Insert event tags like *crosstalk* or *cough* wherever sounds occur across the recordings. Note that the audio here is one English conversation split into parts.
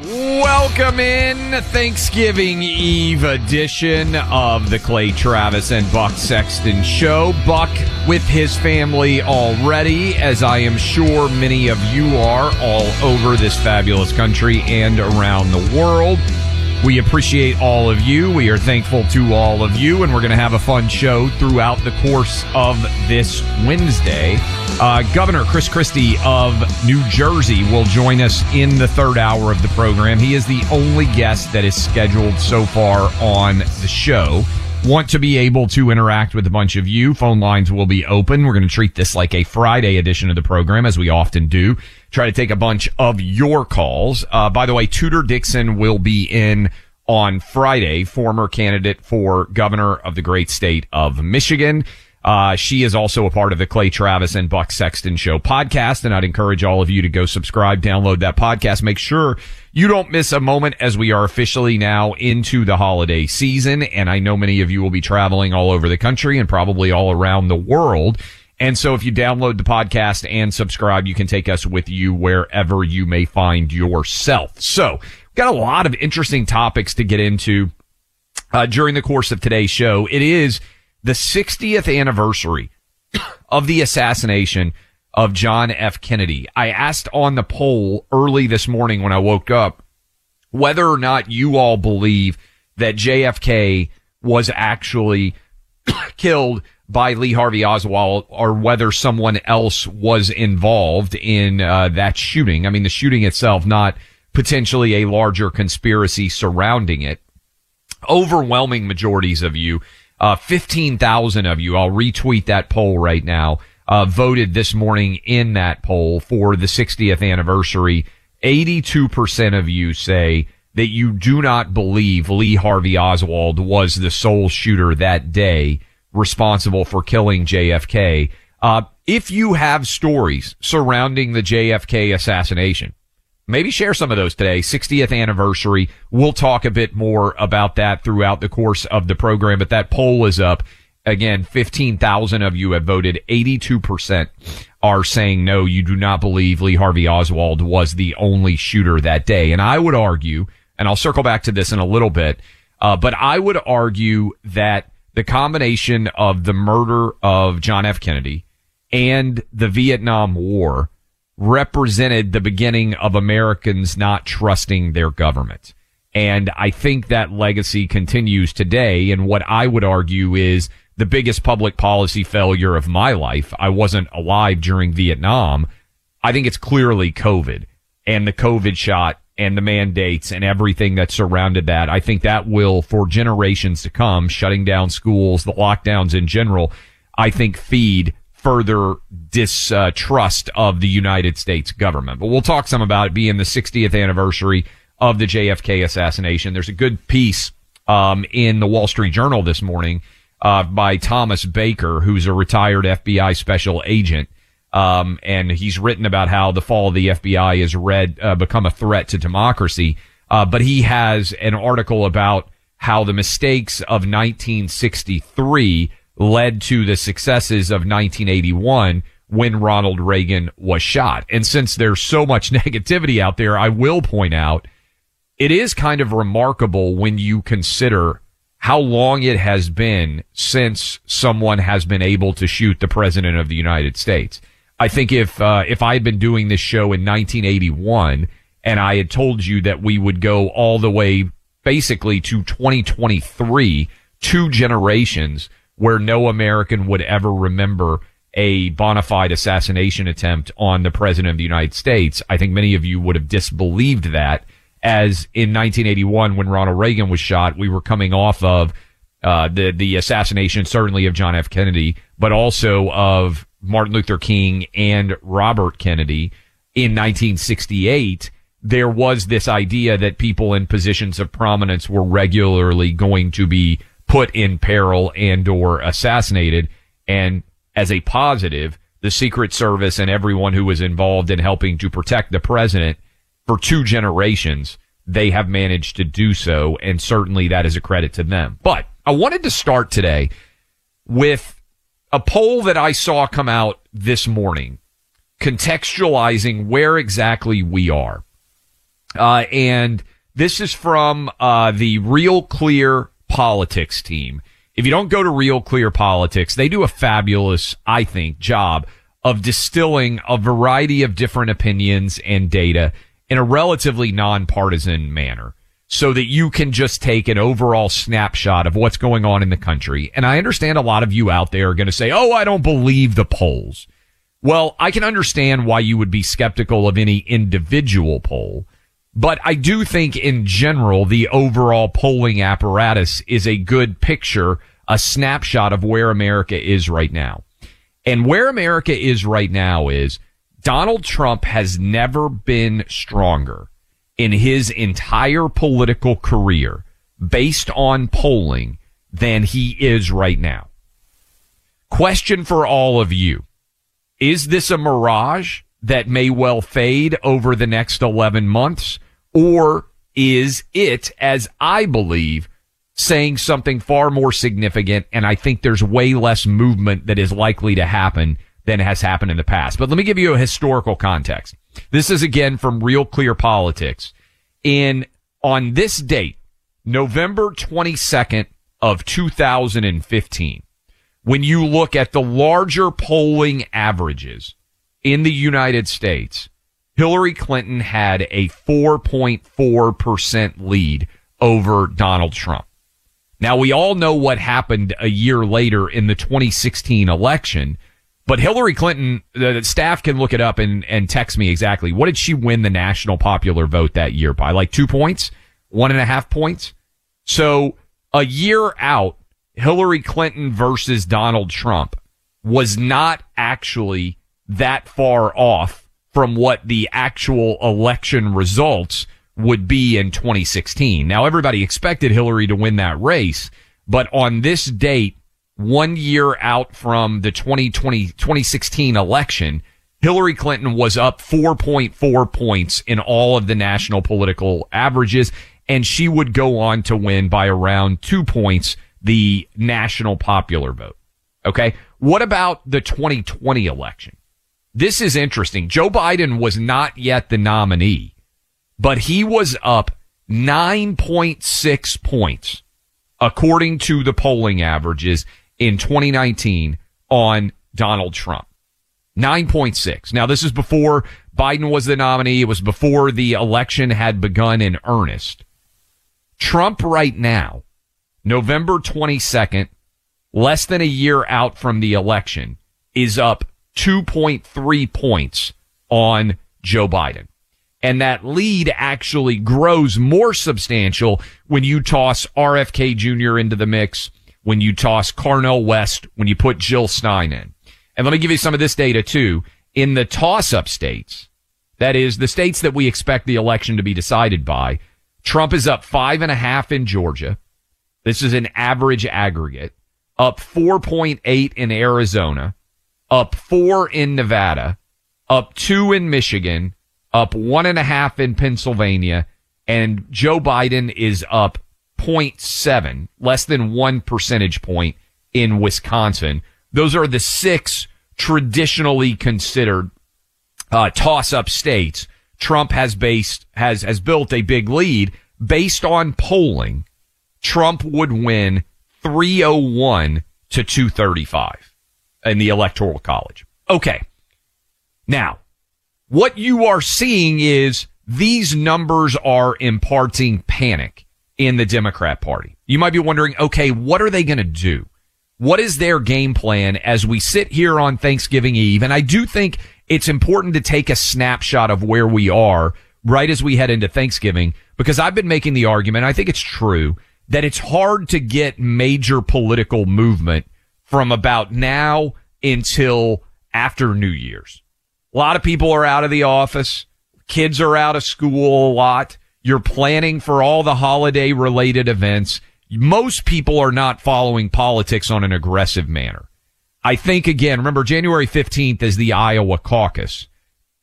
Welcome in Thanksgiving Eve edition of the Clay Travis and Buck Sexton Show. Buck with his family already, as I am sure many of you are all over this fabulous country and around the world. We appreciate all of you. We are thankful to all of you, and we're going to have a fun show throughout the course of this Wednesday. Uh, Governor Chris Christie of New Jersey will join us in the third hour of the program. He is the only guest that is scheduled so far on the show want to be able to interact with a bunch of you, phone lines will be open. We're going to treat this like a Friday edition of the program, as we often do. Try to take a bunch of your calls. Uh, by the way, Tudor Dixon will be in on Friday, former candidate for governor of the great state of Michigan. Uh, she is also a part of the Clay Travis and Buck Sexton Show podcast, and I'd encourage all of you to go subscribe, download that podcast. Make sure you don't miss a moment as we are officially now into the holiday season. And I know many of you will be traveling all over the country and probably all around the world. And so if you download the podcast and subscribe, you can take us with you wherever you may find yourself. So we've got a lot of interesting topics to get into uh, during the course of today's show. It is the 60th anniversary *coughs* of the assassination of John F. Kennedy. I asked on the poll early this morning when I woke up whether or not you all believe that JFK was actually *coughs* killed by Lee Harvey Oswald or whether someone else was involved in uh, that shooting. I mean, the shooting itself, not potentially a larger conspiracy surrounding it. Overwhelming majorities of you uh, 15,000 of you, I'll retweet that poll right now, uh, voted this morning in that poll for the 60th anniversary. 82% of you say that you do not believe Lee Harvey Oswald was the sole shooter that day responsible for killing JFK. Uh, if you have stories surrounding the JFK assassination, maybe share some of those today. 60th anniversary. We'll talk a bit more about that throughout the course of the program, but that poll is up. Again, 15,000 of you have voted. 82% are saying no, you do not believe Lee Harvey Oswald was the only shooter that day. And I would argue, and I'll circle back to this in a little bit, uh, but I would argue that the combination of the murder of John F. Kennedy and the Vietnam War represented the beginning of Americans not trusting their government. And I think that legacy continues today. And what I would argue is the biggest public policy failure of my life. I wasn't alive during Vietnam. I think it's clearly COVID and the COVID shot and the mandates and everything that surrounded that. I think that will, for generations to come, shutting down schools, the lockdowns in general, I think feed further distrust of the United States government. But we'll talk some about it being the 60th anniversary of the JFK assassination. There's a good piece um, in the Wall Street Journal this morning uh, by Thomas Baker, who's a retired FBI special agent. Um, and he's written about how the fall of the FBI has read, uh, become a threat to democracy. Uh, but he has an article about how the mistakes of 1963 led to the successes of 1981 when Ronald Reagan was shot. And since there's so much *laughs* negativity out there, I will point out it is kind of remarkable when you consider how long it has been since someone has been able to shoot the president of the United States. I think if uh, if I had been doing this show in 1981 and I had told you that we would go all the way basically to 2023, two generations where no American would ever remember a bona fide assassination attempt on the president of the United States, I think many of you would have disbelieved that as in 1981 when Ronald Reagan was shot, we were coming off of uh, the the assassination certainly of John F. Kennedy, but also of Martin Luther King and Robert Kennedy in 1968. There was this idea that people in positions of prominence were regularly going to be put in peril and or assassinated. And as a positive, the Secret Service and everyone who was involved in helping to protect the president for two generations, they have managed to do so. And certainly that is a credit to them. But I wanted to start today with a poll that I saw come out this morning, contextualizing where exactly we are. Uh, and this is from uh, the Real Clear Politics team. If you don't go to Real Clear Politics, they do a fabulous, I think, job of distilling a variety of different opinions and data in a relatively nonpartisan manner so that you can just take an overall snapshot of what's going on in the country. And I understand a lot of you out there are going to say, Oh, I don't believe the polls. Well, I can understand why you would be skeptical of any individual poll, but I do think in general, the overall polling apparatus is a good picture, a snapshot of where America is right now. And where America is right now is Donald Trump has never been stronger in his entire political career based on polling than he is right now. Question for all of you. Is this a mirage that may well fade over the next 11 months? Or is it, as I believe, saying something far more significant? And I think there's way less movement that is likely to happen than has happened in the past. But let me give you a historical context. This is again from Real Clear Politics. In on this date, November 22nd of 2015, when you look at the larger polling averages in the United States, Hillary Clinton had a 4.4% lead over Donald Trump. Now we all know what happened a year later in the 2016 election but Hillary Clinton, the staff can look it up and, and text me exactly. What did she win the national popular vote that year by? Like two points? One and a half points? So a year out, Hillary Clinton versus Donald Trump was not actually that far off from what the actual election results would be in 2016. Now everybody expected Hillary to win that race, but on this date, one year out from the 2020, 2016 election, Hillary Clinton was up 4.4 points in all of the national political averages, and she would go on to win by around two points the national popular vote. Okay. What about the 2020 election? This is interesting. Joe Biden was not yet the nominee, but he was up 9.6 points according to the polling averages in 2019 on Donald Trump. 9.6. Now, this is before Biden was the nominee. It was before the election had begun in earnest. Trump right now, November 22nd, less than a year out from the election, is up 2.3 points on Joe Biden. And that lead actually grows more substantial when you toss RFK Jr. into the mix when you toss Cornel West, when you put Jill Stein in. And let me give you some of this data too. In the toss up states, that is the states that we expect the election to be decided by, Trump is up five and a half in Georgia. This is an average aggregate. Up 4.8 in Arizona. up four in Nevada, up two in Michigan, up one and a half in Pennsylvania, and Joe Biden is up 0.7, less than one percentage point in Wisconsin. Those are the six traditionally considered uh, toss-up states. Trump has based has has built a big lead based on polling. Trump would win 301 to 235 in the electoral college. Okay. Now, what you are seeing is these numbers are imparting panic in the Democrat party. You might be wondering, okay, what are they going to do? What is their game plan as we sit here on Thanksgiving Eve? And I do think it's important to take a snapshot of where we are right as we head into Thanksgiving because I've been making the argument. I think it's true that it's hard to get major political movement from about now until after New Year's. A lot of people are out of the office. Kids are out of school a lot. You're planning for all the holiday related events. Most people are not following politics on an aggressive manner. I think again, remember January 15th is the Iowa caucus.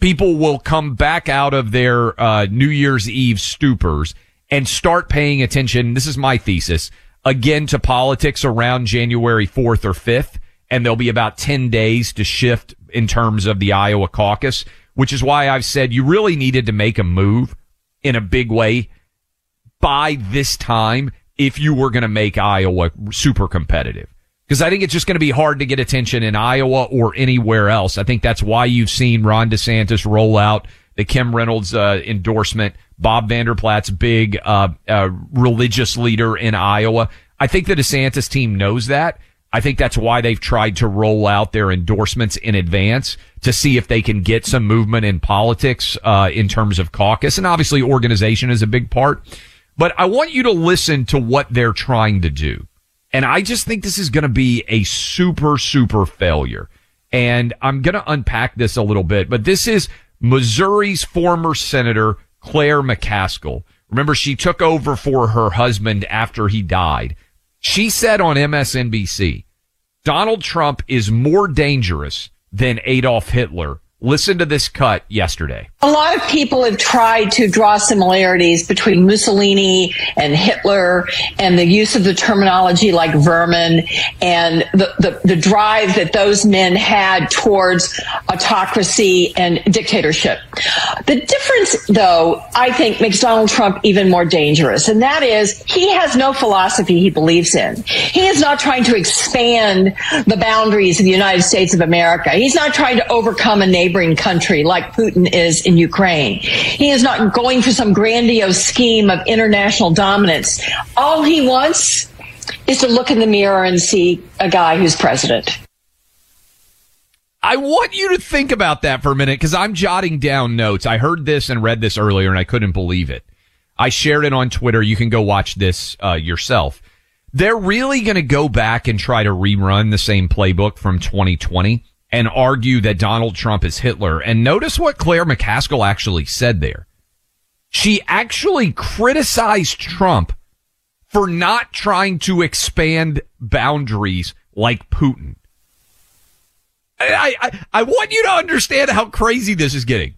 People will come back out of their uh, New Year's Eve stupors and start paying attention. This is my thesis again to politics around January 4th or 5th. And there'll be about 10 days to shift in terms of the Iowa caucus, which is why I've said you really needed to make a move in a big way by this time if you were going to make Iowa super competitive. Because I think it's just going to be hard to get attention in Iowa or anywhere else. I think that's why you've seen Ron DeSantis roll out the Kim Reynolds uh, endorsement, Bob Vander Plaats big uh, uh, religious leader in Iowa. I think the DeSantis team knows that. I think that's why they've tried to roll out their endorsements in advance to see if they can get some movement in politics uh, in terms of caucus. And obviously organization is a big part. But I want you to listen to what they're trying to do. And I just think this is going to be a super, super failure. And I'm going to unpack this a little bit, but this is Missouri's former Senator Claire McCaskill. Remember, she took over for her husband after he died. She said on MSNBC, Donald Trump is more dangerous than Adolf Hitler Listen to this cut yesterday. A lot of people have tried to draw similarities between Mussolini and Hitler and the use of the terminology like vermin and the, the, the drive that those men had towards autocracy and dictatorship. The difference, though, I think makes Donald Trump even more dangerous, and that is he has no philosophy he believes in. He is not trying to expand the boundaries of the United States of America. He's not trying to overcome a neighbor neighboring country like Putin is in Ukraine. He is not going for some grandiose scheme of international dominance. All he wants is to look in the mirror and see a guy who's president. I want you to think about that for a minute because I'm jotting down notes. I heard this and read this earlier and I couldn't believe it. I shared it on Twitter. You can go watch this uh, yourself. They're really going to go back and try to rerun the same playbook from 2020 and argue that Donald Trump is Hitler. And notice what Claire McCaskill actually said there. She actually criticized Trump for not trying to expand boundaries like Putin. I, I, I want you to understand how crazy this is getting.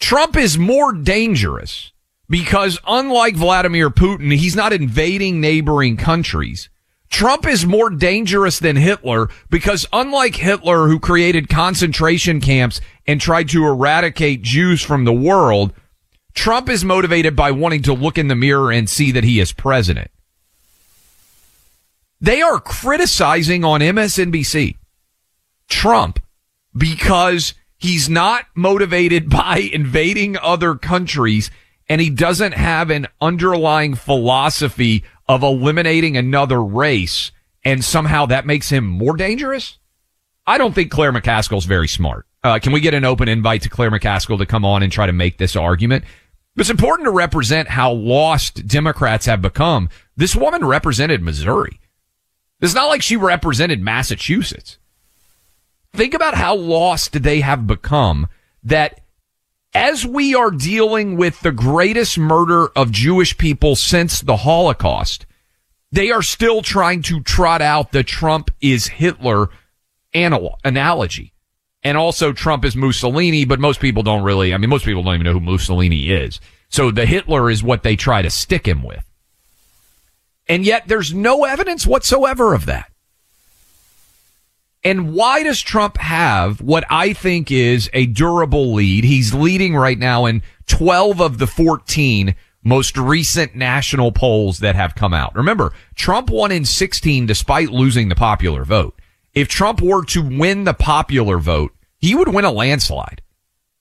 Trump is more dangerous because unlike Vladimir Putin, he's not invading neighboring countries. Trump is more dangerous than Hitler because unlike Hitler who created concentration camps and tried to eradicate Jews from the world, Trump is motivated by wanting to look in the mirror and see that he is president. They are criticizing on MSNBC Trump because he's not motivated *laughs* by invading other countries and he doesn't have an underlying philosophy of eliminating another race and somehow that makes him more dangerous? I don't think Claire McCaskill's very smart. Uh, can we get an open invite to Claire McCaskill to come on and try to make this argument? It's important to represent how lost Democrats have become. This woman represented Missouri. It's not like she represented Massachusetts. Think about how lost they have become that as we are dealing with the greatest murder of Jewish people since the Holocaust, they are still trying to trot out the Trump is Hitler anal- analogy. And also Trump is Mussolini, but most people don't really, I mean, most people don't even know who Mussolini is. So the Hitler is what they try to stick him with. And yet there's no evidence whatsoever of that. And why does Trump have what I think is a durable lead? He's leading right now in 12 of the 14 most recent national polls that have come out. Remember, Trump won in 16 despite losing the popular vote. If Trump were to win the popular vote, he would win a landslide.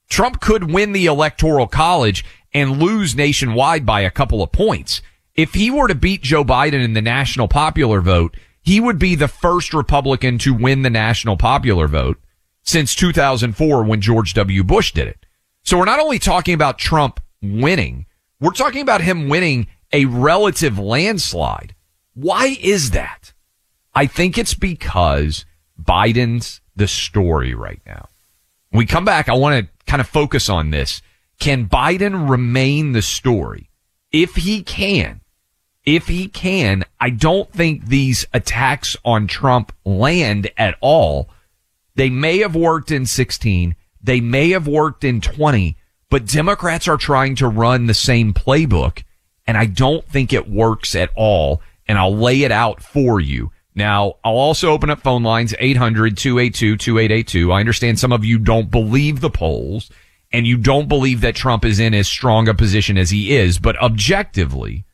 Trump could win the electoral college and lose nationwide by a couple of points. If he were to beat Joe Biden in the national popular vote, he would be the first Republican to win the national popular vote since 2004 when George W. Bush did it. So we're not only talking about Trump winning, we're talking about him winning a relative landslide. Why is that? I think it's because Biden's the story right now. When we come back, I want to kind of focus on this. Can Biden remain the story? If he can, if he can, I don't think these attacks on Trump land at all. They may have worked in 16. They may have worked in 20, but Democrats are trying to run the same playbook. And I don't think it works at all. And I'll lay it out for you. Now, I'll also open up phone lines 800-282-2882. I understand some of you don't believe the polls and you don't believe that Trump is in as strong a position as he is, but objectively,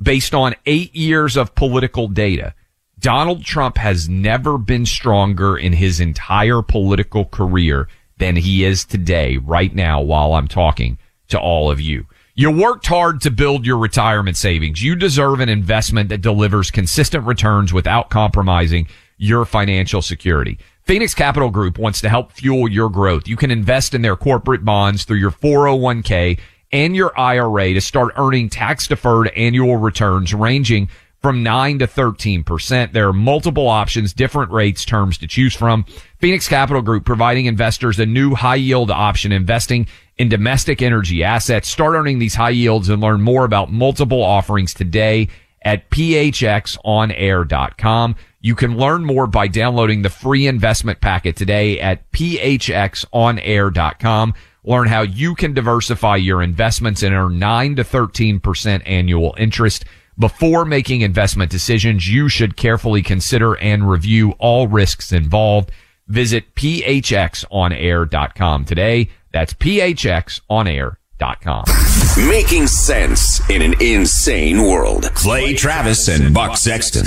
based on eight years of political data, Donald Trump has never been stronger in his entire political career than he is today, right now, while I'm talking to all of you. You worked hard to build your retirement savings. You deserve an investment that delivers consistent returns without compromising your financial security. Phoenix Capital Group wants to help fuel your growth. You can invest in their corporate bonds through your 401k and your IRA to start earning tax deferred annual returns ranging from 9 to 13%. There are multiple options, different rates, terms to choose from. Phoenix Capital Group providing investors a new high yield option investing in domestic energy assets. Start earning these high yields and learn more about multiple offerings today at phxonair.com. You can learn more by downloading the free investment packet today at phxonair.com. Learn how you can diversify your investments and earn 9 to 13% annual interest. Before making investment decisions, you should carefully consider and review all risks involved. Visit phxonair.com today. That's phxonair.com. Making sense in an insane world. Clay Travis and Buck Sexton.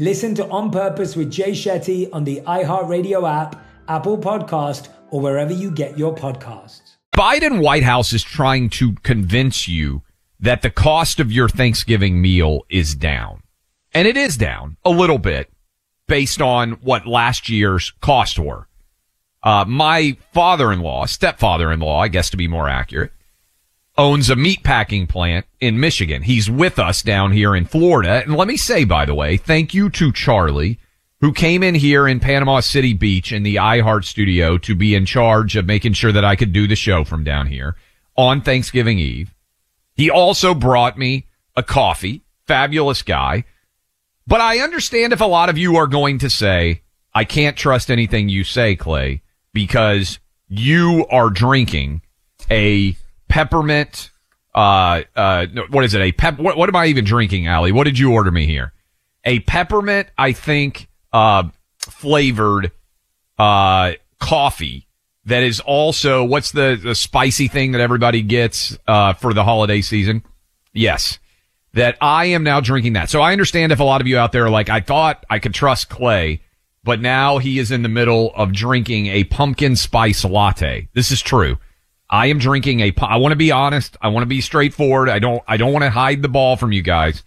Listen to On Purpose with Jay Shetty on the iHeartRadio app, Apple Podcast, or wherever you get your podcasts. Biden White House is trying to convince you that the cost of your Thanksgiving meal is down. And it is down a little bit based on what last year's costs were. Uh, my father-in-law, stepfather-in-law, I guess to be more accurate, owns a meat packing plant in Michigan. He's with us down here in Florida. And let me say, by the way, thank you to Charlie, who came in here in Panama City Beach in the iHeart studio to be in charge of making sure that I could do the show from down here on Thanksgiving Eve. He also brought me a coffee. Fabulous guy. But I understand if a lot of you are going to say, I can't trust anything you say, Clay, because you are drinking a peppermint, uh, uh, what is it? A pep, what, what am I even drinking, Allie? What did you order me here? A peppermint, I think, uh, flavored, uh, coffee that is also, what's the, the spicy thing that everybody gets, uh, for the holiday season? Yes. That I am now drinking that. So I understand if a lot of you out there are like, I thought I could trust Clay, but now he is in the middle of drinking a pumpkin spice latte. This is true. I am drinking a, I want to be honest. I want to be straightforward. I don't, I don't want to hide the ball from you guys.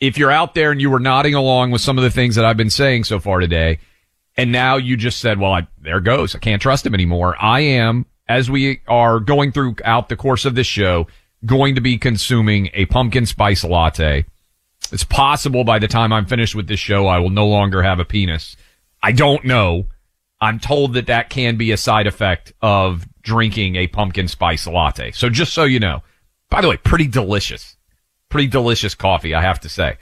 If you're out there and you were nodding along with some of the things that I've been saying so far today, and now you just said, well, I, there goes. I can't trust him anymore. I am, as we are going throughout the course of this show, going to be consuming a pumpkin spice latte. It's possible by the time I'm finished with this show, I will no longer have a penis. I don't know. I'm told that that can be a side effect of drinking a pumpkin spice latte. So just so you know, by the way, pretty delicious, pretty delicious coffee, I have to say.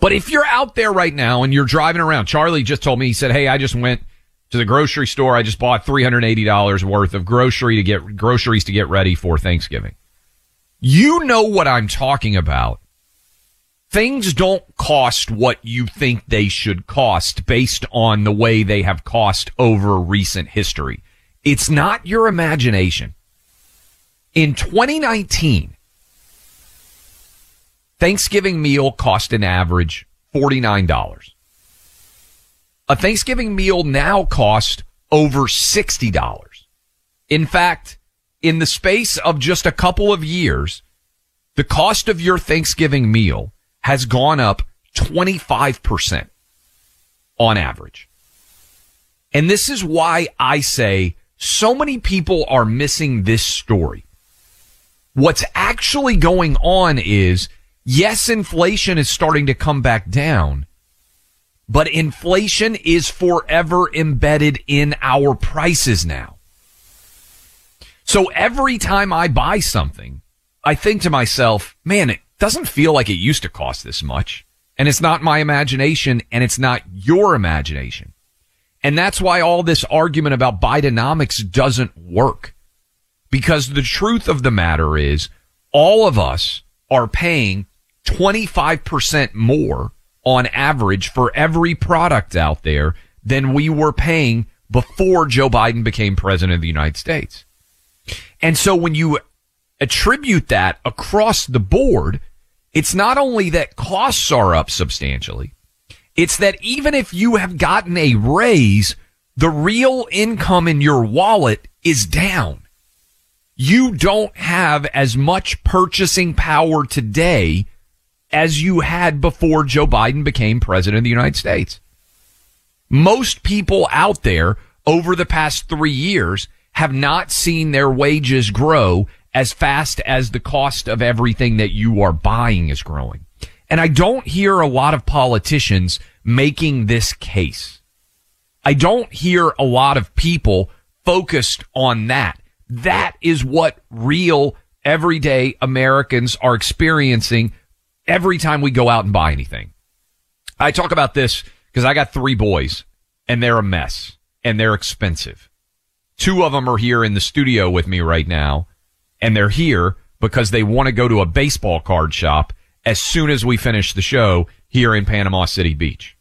But if you're out there right now and you're driving around, Charlie just told me, he said, Hey, I just went to the grocery store. I just bought $380 worth of grocery to get groceries to get ready for Thanksgiving. You know what I'm talking about. Things don't cost what you think they should cost based on the way they have cost over recent history. It's not your imagination. In 2019, Thanksgiving meal cost an average $49. A Thanksgiving meal now costs over $60. In fact, in the space of just a couple of years, the cost of your Thanksgiving meal has gone up 25% on average. And this is why I say so many people are missing this story. What's actually going on is, yes, inflation is starting to come back down, but inflation is forever embedded in our prices now. So every time I buy something, I think to myself, man, doesn't feel like it used to cost this much. And it's not my imagination and it's not your imagination. And that's why all this argument about Bidenomics doesn't work. Because the truth of the matter is all of us are paying 25% more on average for every product out there than we were paying before Joe Biden became president of the United States. And so when you attribute that across the board, it's not only that costs are up substantially, it's that even if you have gotten a raise, the real income in your wallet is down. You don't have as much purchasing power today as you had before Joe Biden became president of the United States. Most people out there over the past three years have not seen their wages grow as fast as the cost of everything that you are buying is growing. And I don't hear a lot of politicians making this case. I don't hear a lot of people focused on that. That is what real everyday Americans are experiencing every time we go out and buy anything. I talk about this because I got three boys and they're a mess and they're expensive. Two of them are here in the studio with me right now and they're here because they want to go to a baseball card shop as soon as we finish the show here in Panama City Beach.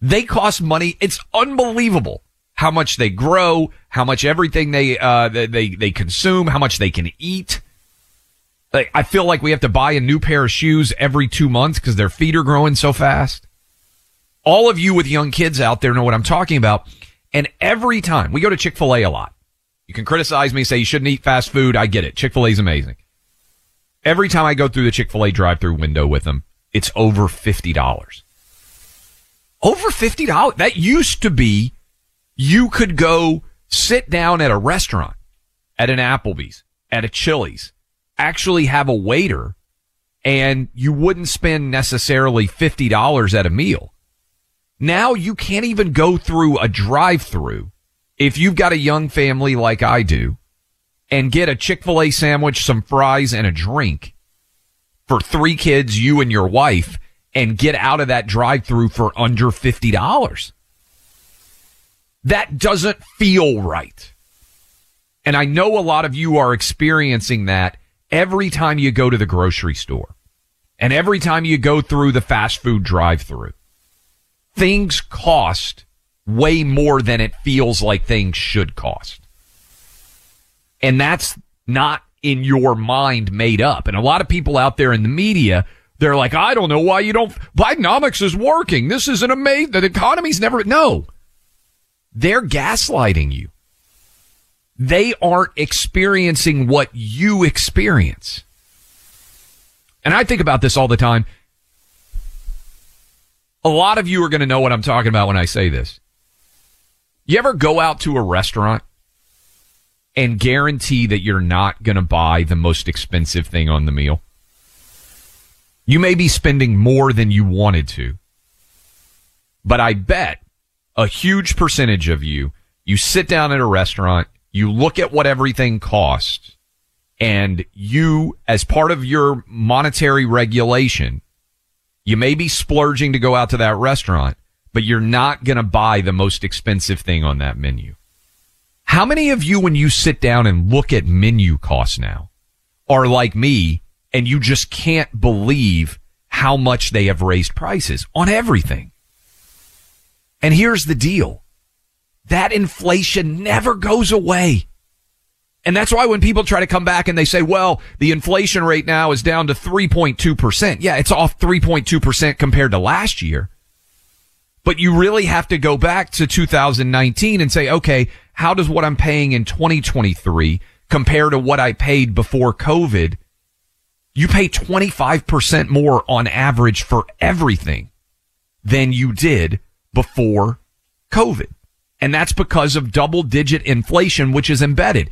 They cost money. It's unbelievable how much they grow, how much everything they, uh, they, they consume, how much they can eat. Like, I feel like we have to buy a new pair of shoes every two months because their feet are growing so fast. All of you with young kids out there know what I'm talking about. And every time we go to Chick-fil-A a lot, you can criticize me, say you shouldn't eat fast food. I get it. Chick-fil-A is amazing. Every time I go through the Chick-fil-A drive-through window with them, it's over $50. Over $50. That used to be you could go sit down at a restaurant, at an Applebee's, at a Chili's, actually have a waiter and you wouldn't spend necessarily $50 at a meal. Now you can't even go through a drive through if you've got a young family like I do and get a Chick-fil-A sandwich, some fries and a drink for three kids, you and your wife and get out of that drive through for under $50. That doesn't feel right. And I know a lot of you are experiencing that every time you go to the grocery store and every time you go through the fast food drive through. Things cost way more than it feels like things should cost. And that's not in your mind made up. And a lot of people out there in the media, they're like, I don't know why you don't, Bidenomics is working. This is an amazing. The economy's never, no. They're gaslighting you. They aren't experiencing what you experience. And I think about this all the time. A lot of you are going to know what I'm talking about when I say this. You ever go out to a restaurant and guarantee that you're not going to buy the most expensive thing on the meal? You may be spending more than you wanted to, but I bet a huge percentage of you, you sit down at a restaurant, you look at what everything costs, and you, as part of your monetary regulation, you may be splurging to go out to that restaurant, but you're not going to buy the most expensive thing on that menu. How many of you, when you sit down and look at menu costs now, are like me and you just can't believe how much they have raised prices on everything? And here's the deal. That inflation never goes away. And that's why when people try to come back and they say, well, the inflation rate now is down to 3.2%. Yeah, it's off 3.2% compared to last year. But you really have to go back to 2019 and say, okay, how does what I'm paying in 2023 compare to what I paid before COVID? You pay 25% more on average for everything than you did before COVID. And that's because of double digit inflation, which is embedded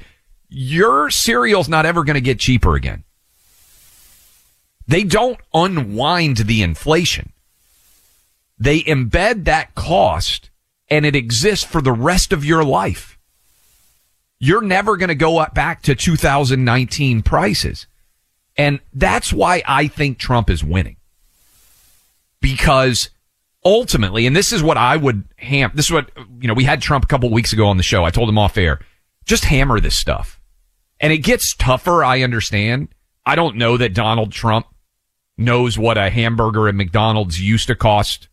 your cereal's not ever going to get cheaper again. They don't unwind the inflation. They embed that cost and it exists for the rest of your life. You're never going to go back to 2019 prices. And that's why I think Trump is winning. Because ultimately, and this is what I would ham, this is what, you know, we had Trump a couple weeks ago on the show. I told him off air, just hammer this stuff and it gets tougher, I understand. I don't know that Donald Trump knows what a hamburger at McDonald's used to cost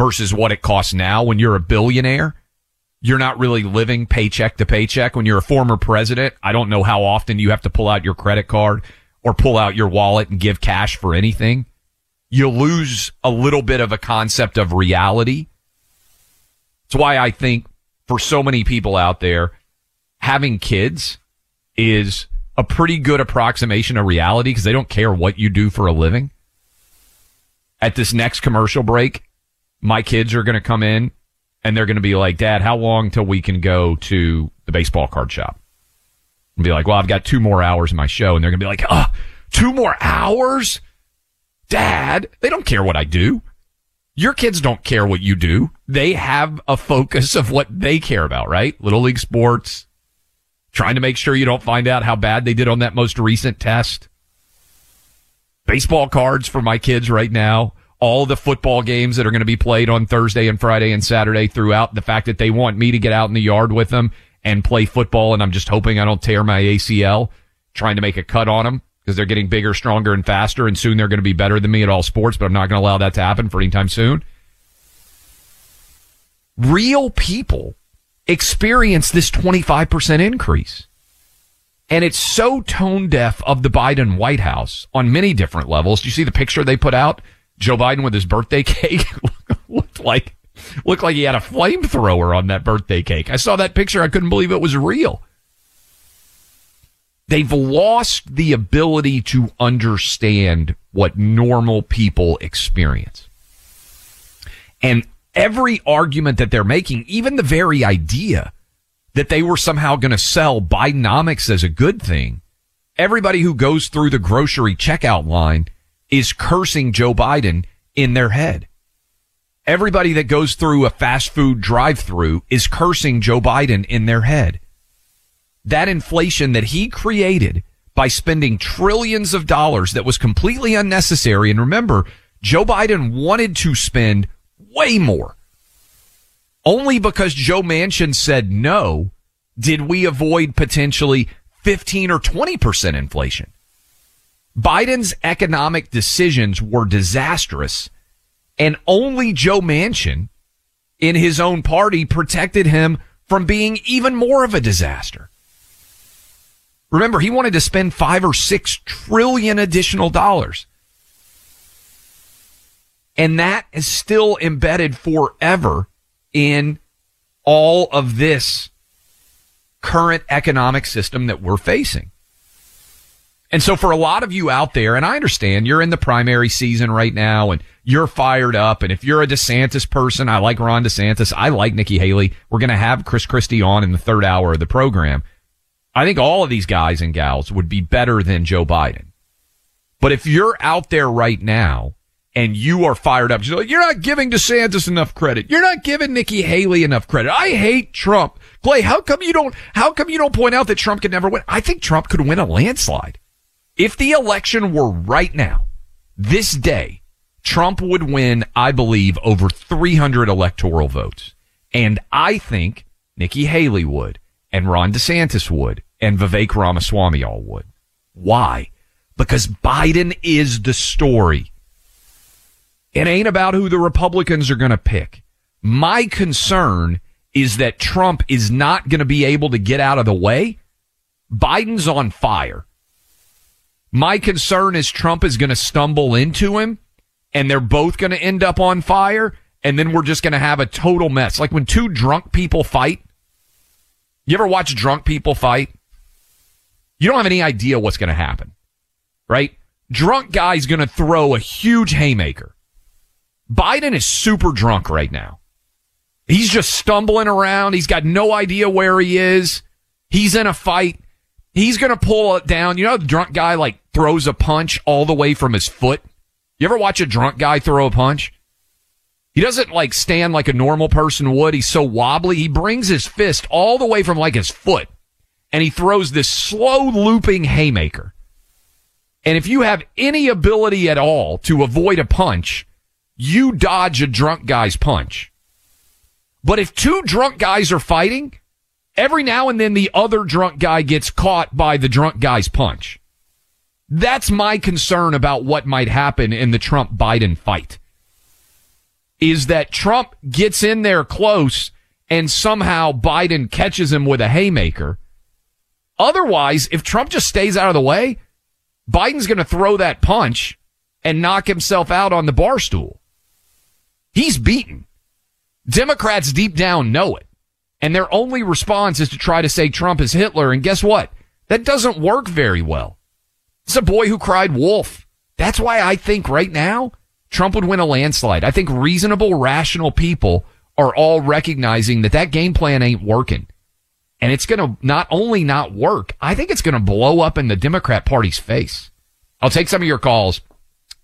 versus what it costs now when you're a billionaire. You're not really living paycheck to paycheck. When you're a former president, I don't know how often you have to pull out your credit card or pull out your wallet and give cash for anything. You lose a little bit of a concept of reality. That's why I think for so many people out there, having kids is a pretty good approximation of reality because they don't care what you do for a living. At this next commercial break, my kids are going to come in and they're going to be like, Dad, how long till we can go to the baseball card shop? And be like, well, I've got two more hours in my show. And they're going to be like, ah, two more hours? Dad, they don't care what I do. Your kids don't care what you do. They have a focus of what they care about, right? Little league sports, trying to make sure you don't find out how bad they did on that most recent test. Baseball cards for my kids right now. All the football games that are going to be played on Thursday and Friday and Saturday throughout the fact that they want me to get out in the yard with them and play football. And I'm just hoping I don't tear my ACL trying to make a cut on them because they're getting bigger, stronger and faster. And soon they're going to be better than me at all sports, but I'm not going to allow that to happen for any time soon. Real people experience this 25% increase. And it's so tone deaf of the Biden White House on many different levels. Do you see the picture they put out? Joe Biden with his birthday *laughs* cake looked like looked like he had a flamethrower on that birthday cake. I saw that picture. I couldn't believe it was real. They've lost the ability to understand what normal people experience. And every argument that they're making, even the very idea that they were somehow going to sell Bidenomics as a good thing, everybody who goes through the grocery checkout line is cursing Joe Biden in their head. Everybody that goes through a fast food drive through is cursing Joe Biden in their head. That inflation that he created by spending trillions of dollars that was completely unnecessary. And remember, Joe Biden wanted to spend way more. Only because Joe Manchin said no did we avoid potentially 15 or 20% inflation. Biden's economic decisions were disastrous and only Joe Manchin in his own party protected him from being even more of a disaster. Remember, he wanted to spend five or six trillion additional dollars. And that is still embedded forever in all of this current economic system that we're facing. And so for a lot of you out there, and I understand you're in the primary season right now and you're fired up. And if you're a DeSantis person, I like Ron DeSantis. I like Nikki Haley. We're going to have Chris Christie on in the third hour of the program. I think all of these guys and gals would be better than Joe Biden. But if you're out there right now and you are fired up, you're, not giving DeSantis enough credit. You're not giving Nikki Haley enough credit. I hate Trump. Clay, how come you don't, how come you don't point out that Trump could never win? I think Trump could win a landslide. If the election were right now, this day, Trump would win, I believe, over 300 electoral votes. And I think Nikki Haley would, and Ron DeSantis would, and Vivek Ramaswamy all would. Why? Because Biden is the story. It ain't about who the Republicans are going to pick. My concern is that Trump is not going to be able to get out of the way. Biden's on fire. My concern is Trump is going to stumble into him and they're both going to end up on fire. And then we're just going to have a total mess. Like when two drunk people fight. You ever watch drunk people fight? You don't have any idea what's going to happen, right? Drunk guy's going to throw a huge haymaker. Biden is super drunk right now. He's just stumbling around. He's got no idea where he is. He's in a fight. He's going to pull it down. You know, the drunk guy like throws a punch all the way from his foot. You ever watch a drunk guy throw a punch? He doesn't like stand like a normal person would. He's so wobbly. He brings his fist all the way from like his foot and he throws this slow looping haymaker. And if you have any ability at all to avoid a punch, you dodge a drunk guy's punch. But if two drunk guys are fighting, every now and then the other drunk guy gets caught by the drunk guy's punch. That's my concern about what might happen in the Trump Biden fight. Is that Trump gets in there close and somehow Biden catches him with a haymaker. Otherwise, if Trump just stays out of the way, Biden's going to throw that punch and knock himself out on the bar stool. He's beaten. Democrats deep down know it. And their only response is to try to say Trump is Hitler. And guess what? That doesn't work very well. It's a boy who cried wolf. That's why I think right now Trump would win a landslide. I think reasonable, rational people are all recognizing that that game plan ain't working. And it's going to not only not work, I think it's going to blow up in the Democrat Party's face. I'll take some of your calls,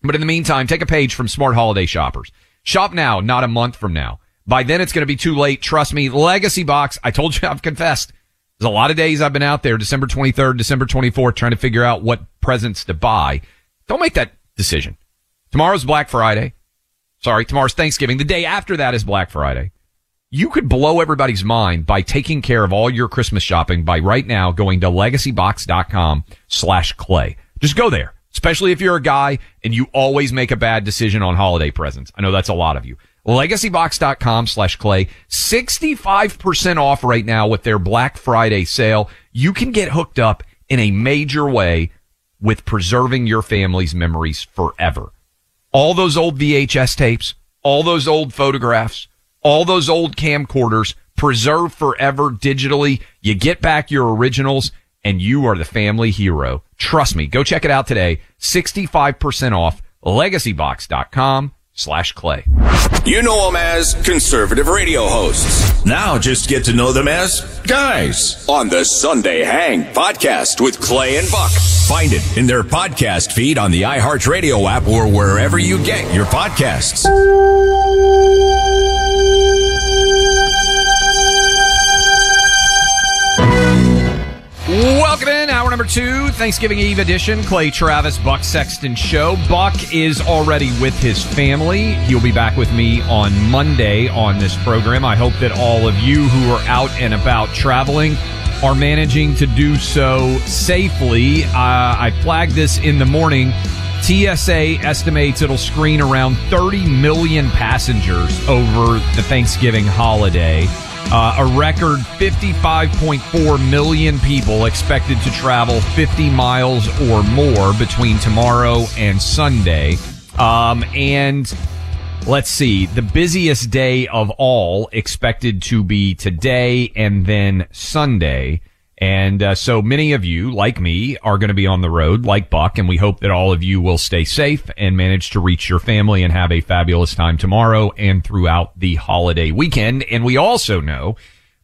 but in the meantime, take a page from Smart Holiday Shoppers. Shop now, not a month from now. By then, it's going to be too late. Trust me. Legacy Box. I told you, *laughs* I've confessed. There's a lot of days I've been out there, December 23rd, December 24th, trying to figure out what presents to buy. Don't make that decision. Tomorrow's Black Friday. Sorry, tomorrow's Thanksgiving. The day after that is Black Friday. You could blow everybody's mind by taking care of all your Christmas shopping by right now going to legacybox.com slash clay. Just go there, especially if you're a guy and you always make a bad decision on holiday presents. I know that's a lot of you legacybox.com slash clay 65% off right now with their black friday sale you can get hooked up in a major way with preserving your family's memories forever. All those old VHS tapes, all those old photographs, all those old camcorders preserved forever digitally. You get back your originals and you are the family hero. Trust me. Go check it out today. 65% off legacybox.com slash clay. You know them as conservative radio hosts. Now just get to know them as guys on the Sunday Hang podcast with Clay and Buck. Find it in their podcast feed on the iHeartRadio app or wherever you get your podcasts. Welcome in hour number two, Thanksgiving Eve edition. Clay Travis, Buck Sexton Show. Buck is already with his family. He'll be back with me on Monday on this program. I hope that all of you who are out and about traveling are managing to do so safely. Uh, I flagged this in the morning. TSA estimates it'll screen around 30 million passengers over the Thanksgiving holiday. Uh, a record 55.4 million people expected to travel 50 miles or more between tomorrow and Sunday. Um, and let's see, the busiest day of all expected to be today and then Sunday. And uh, so many of you, like me, are going to be on the road, like Buck, and we hope that all of you will stay safe and manage to reach your family and have a fabulous time tomorrow and throughout the holiday weekend. And we also know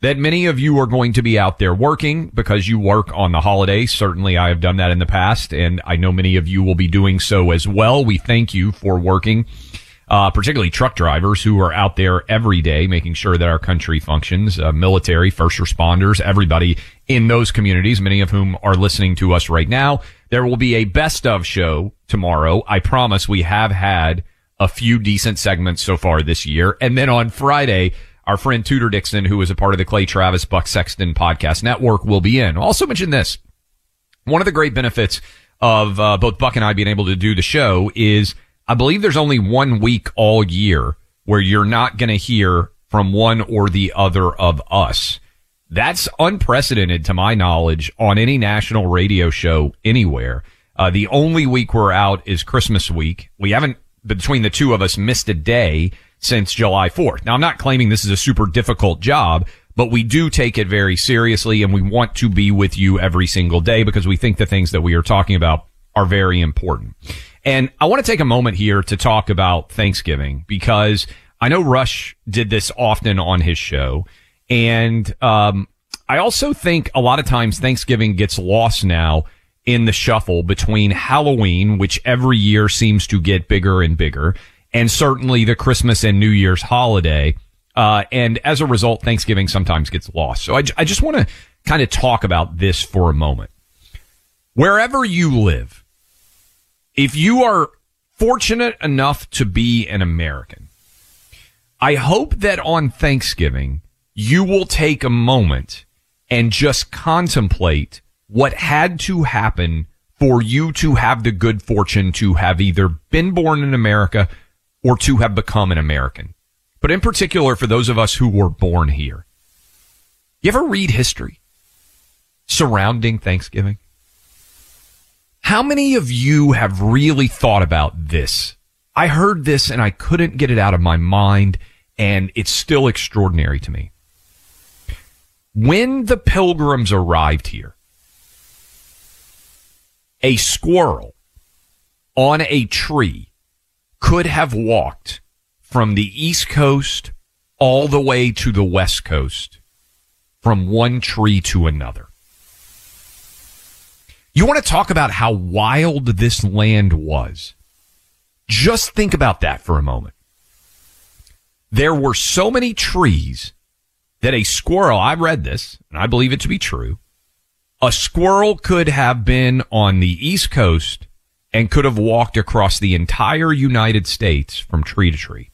that many of you are going to be out there working because you work on the holidays. Certainly I have done that in the past, and I know many of you will be doing so as well. We thank you for working uh, particularly truck drivers who are out there every day making sure that our country functions, uh, military, first responders, everybody in those communities, many of whom are listening to us right now. There will be a best of show tomorrow. I promise we have had a few decent segments so far this year. And then on Friday, our friend Tudor Dixon, who is a part of the Clay Travis Buck Sexton podcast network will be in. Also mention this. One of the great benefits of uh, both Buck and I being able to do the show is I believe there's only one week all year where you're not going to hear from one or the other of us. That's unprecedented to my knowledge on any national radio show anywhere. Uh, the only week we're out is Christmas week. We haven't, between the two of us, missed a day since July 4th. Now, I'm not claiming this is a super difficult job, but we do take it very seriously and we want to be with you every single day because we think the things that we are talking about are very important. And I want to take a moment here to talk about Thanksgiving because I know Rush did this often on his show. And, um, I also think a lot of times Thanksgiving gets lost now in the shuffle between Halloween, which every year seems to get bigger and bigger, and certainly the Christmas and New Year's holiday. Uh, and as a result, Thanksgiving sometimes gets lost. So I, I just want to kind of talk about this for a moment. Wherever you live, if you are fortunate enough to be an American, I hope that on Thanksgiving, you will take a moment and just contemplate what had to happen for you to have the good fortune to have either been born in America or to have become an American. But in particular, for those of us who were born here, you ever read history surrounding Thanksgiving? How many of you have really thought about this? I heard this and I couldn't get it out of my mind and it's still extraordinary to me. When the pilgrims arrived here, a squirrel on a tree could have walked from the East Coast all the way to the West Coast from one tree to another. You want to talk about how wild this land was? Just think about that for a moment. There were so many trees that a squirrel, I read this and I believe it to be true. A squirrel could have been on the East Coast and could have walked across the entire United States from tree to tree.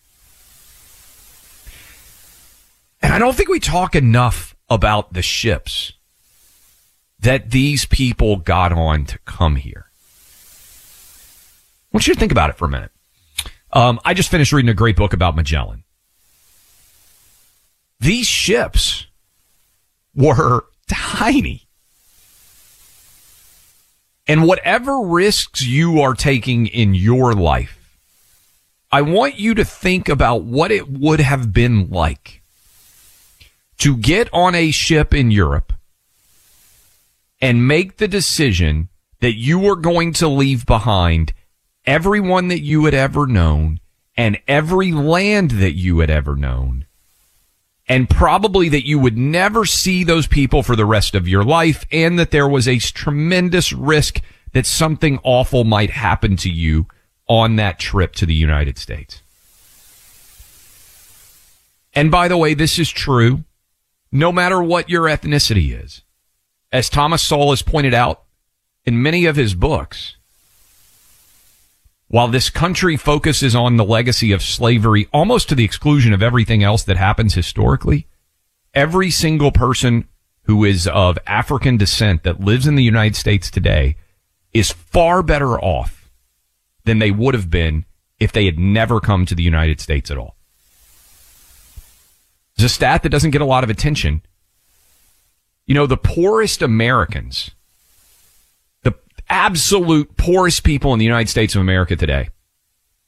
And I don't think we talk enough about the ships that these people got on to come here. I want you to think about it for a minute. Um, I just finished reading a great book about Magellan. These ships were *laughs* tiny. And whatever risks you are taking in your life, I want you to think about what it would have been like to get on a ship in Europe and make the decision that you were going to leave behind everyone that you had ever known and every land that you had ever known. And probably that you would never see those people for the rest of your life and that there was a tremendous risk that something awful might happen to you on that trip to the United States. And by the way, this is true no matter what your ethnicity is. As Thomas Sowell has pointed out in many of his books, while this country focuses on the legacy of slavery almost to the exclusion of everything else that happens historically, every single person who is of African descent that lives in the United States today is far better off than they would have been if they had never come to the United States at all. It's a stat that doesn't get a lot of attention. You know, the poorest Americans, the absolute poorest people in the United States of America today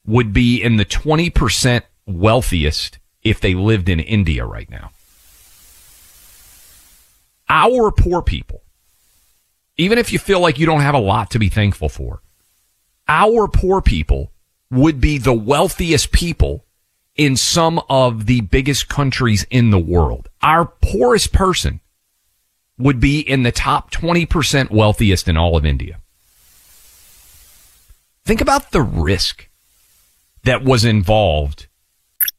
would be in the 20% wealthiest if they lived in India right now. Our poor people, even if you feel like you don't have a lot to be thankful for, our poor people would be the wealthiest people in some of the biggest countries in the world. Our poorest person would be in the top 20% wealthiest in all of India. Think about the risk that was involved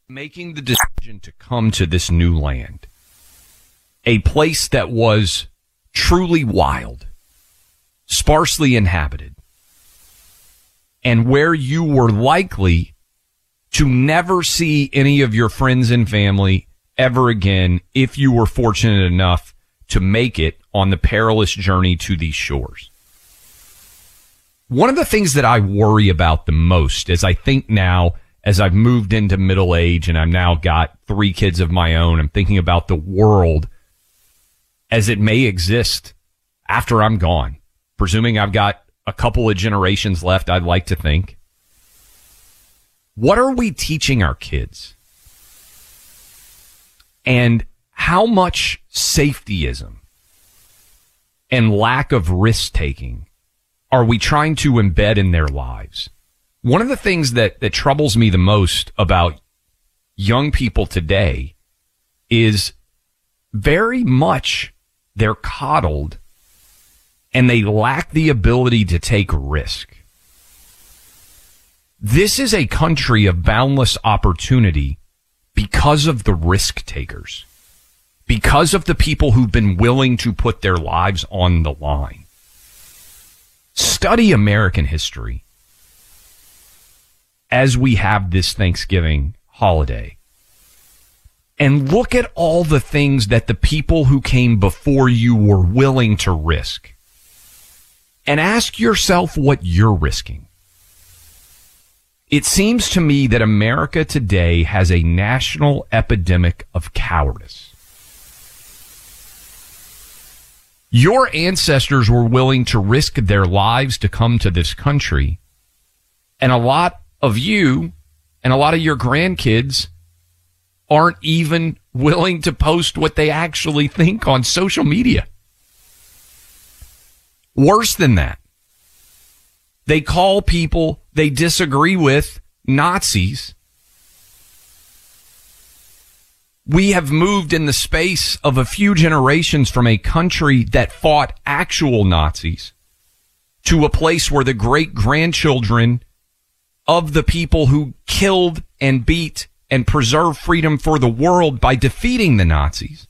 making the decision to come to this new land. A place that was truly wild, sparsely inhabited, and where you were likely to never see any of your friends and family ever again if you were fortunate enough to make it on the perilous journey to these shores. One of the things that I worry about the most as I think now, as I've moved into middle age and I've now got three kids of my own, I'm thinking about the world as it may exist after I'm gone, presuming I've got a couple of generations left, I'd like to think. What are we teaching our kids? And how much safetyism and lack of risk taking are we trying to embed in their lives? One of the things that, that troubles me the most about young people today is very much they're coddled and they lack the ability to take risk. This is a country of boundless opportunity because of the risk takers, because of the people who've been willing to put their lives on the line. Study American history as we have this Thanksgiving holiday and look at all the things that the people who came before you were willing to risk and ask yourself what you're risking. It seems to me that America today has a national epidemic of cowardice. Your ancestors were willing to risk their lives to come to this country. And a lot of you and a lot of your grandkids aren't even willing to post what they actually think on social media. Worse than that, they call people they disagree with Nazis. We have moved in the space of a few generations from a country that fought actual Nazis to a place where the great grandchildren of the people who killed and beat and preserved freedom for the world by defeating the Nazis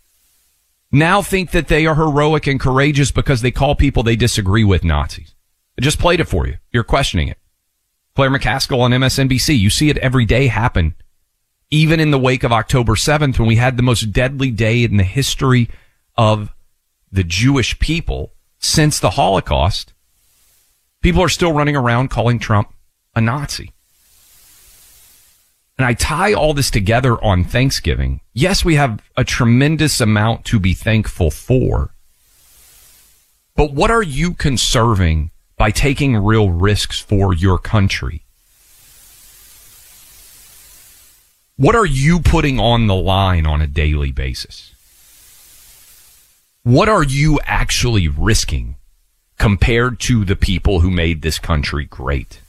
now think that they are heroic and courageous because they call people they disagree with Nazis. I just played it for you. You're questioning it. Claire McCaskill on MSNBC. You see it every day happen. Even in the wake of October 7th, when we had the most deadly day in the history of the Jewish people since the Holocaust, people are still running around calling Trump a Nazi. And I tie all this together on Thanksgiving. Yes, we have a tremendous amount to be thankful for. But what are you conserving by taking real risks for your country? What are you putting on the line on a daily basis? What are you actually risking compared to the people who made this country great?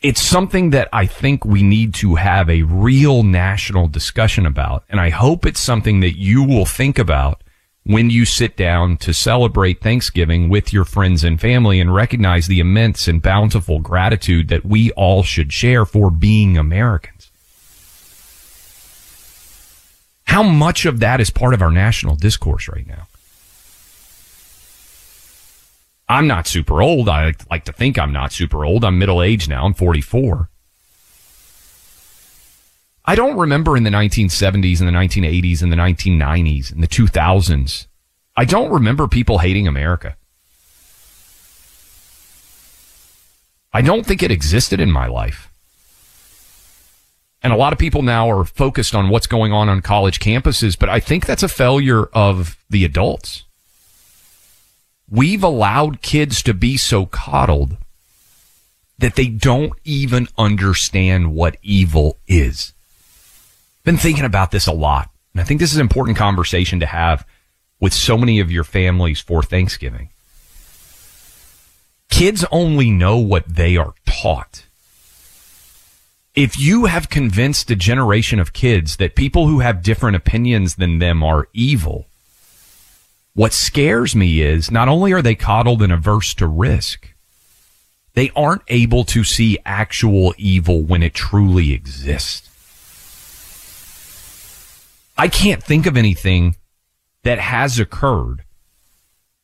It's something that I think we need to have a real national discussion about. And I hope it's something that you will think about when you sit down to celebrate Thanksgiving with your friends and family and recognize the immense and bountiful gratitude that we all should share for being Americans. How much of that is part of our national discourse right now? I'm not super old. I like to think I'm not super old. I'm middle aged now. I'm 44. I don't remember in the 1970s and the 1980s and the 1990s and the 2000s. I don't remember people hating America. I don't think it existed in my life. And a lot of people now are focused on what's going on on college campuses, but I think that's a failure of the adults. We've allowed kids to be so coddled that they don't even understand what evil is. Been thinking about this a lot. And I think this is an important conversation to have with so many of your families for Thanksgiving. Kids only know what they are taught. If you have convinced a generation of kids that people who have different opinions than them are evil, what scares me is not only are they coddled and averse to risk, they aren't able to see actual evil when it truly exists. I can't think of anything that has occurred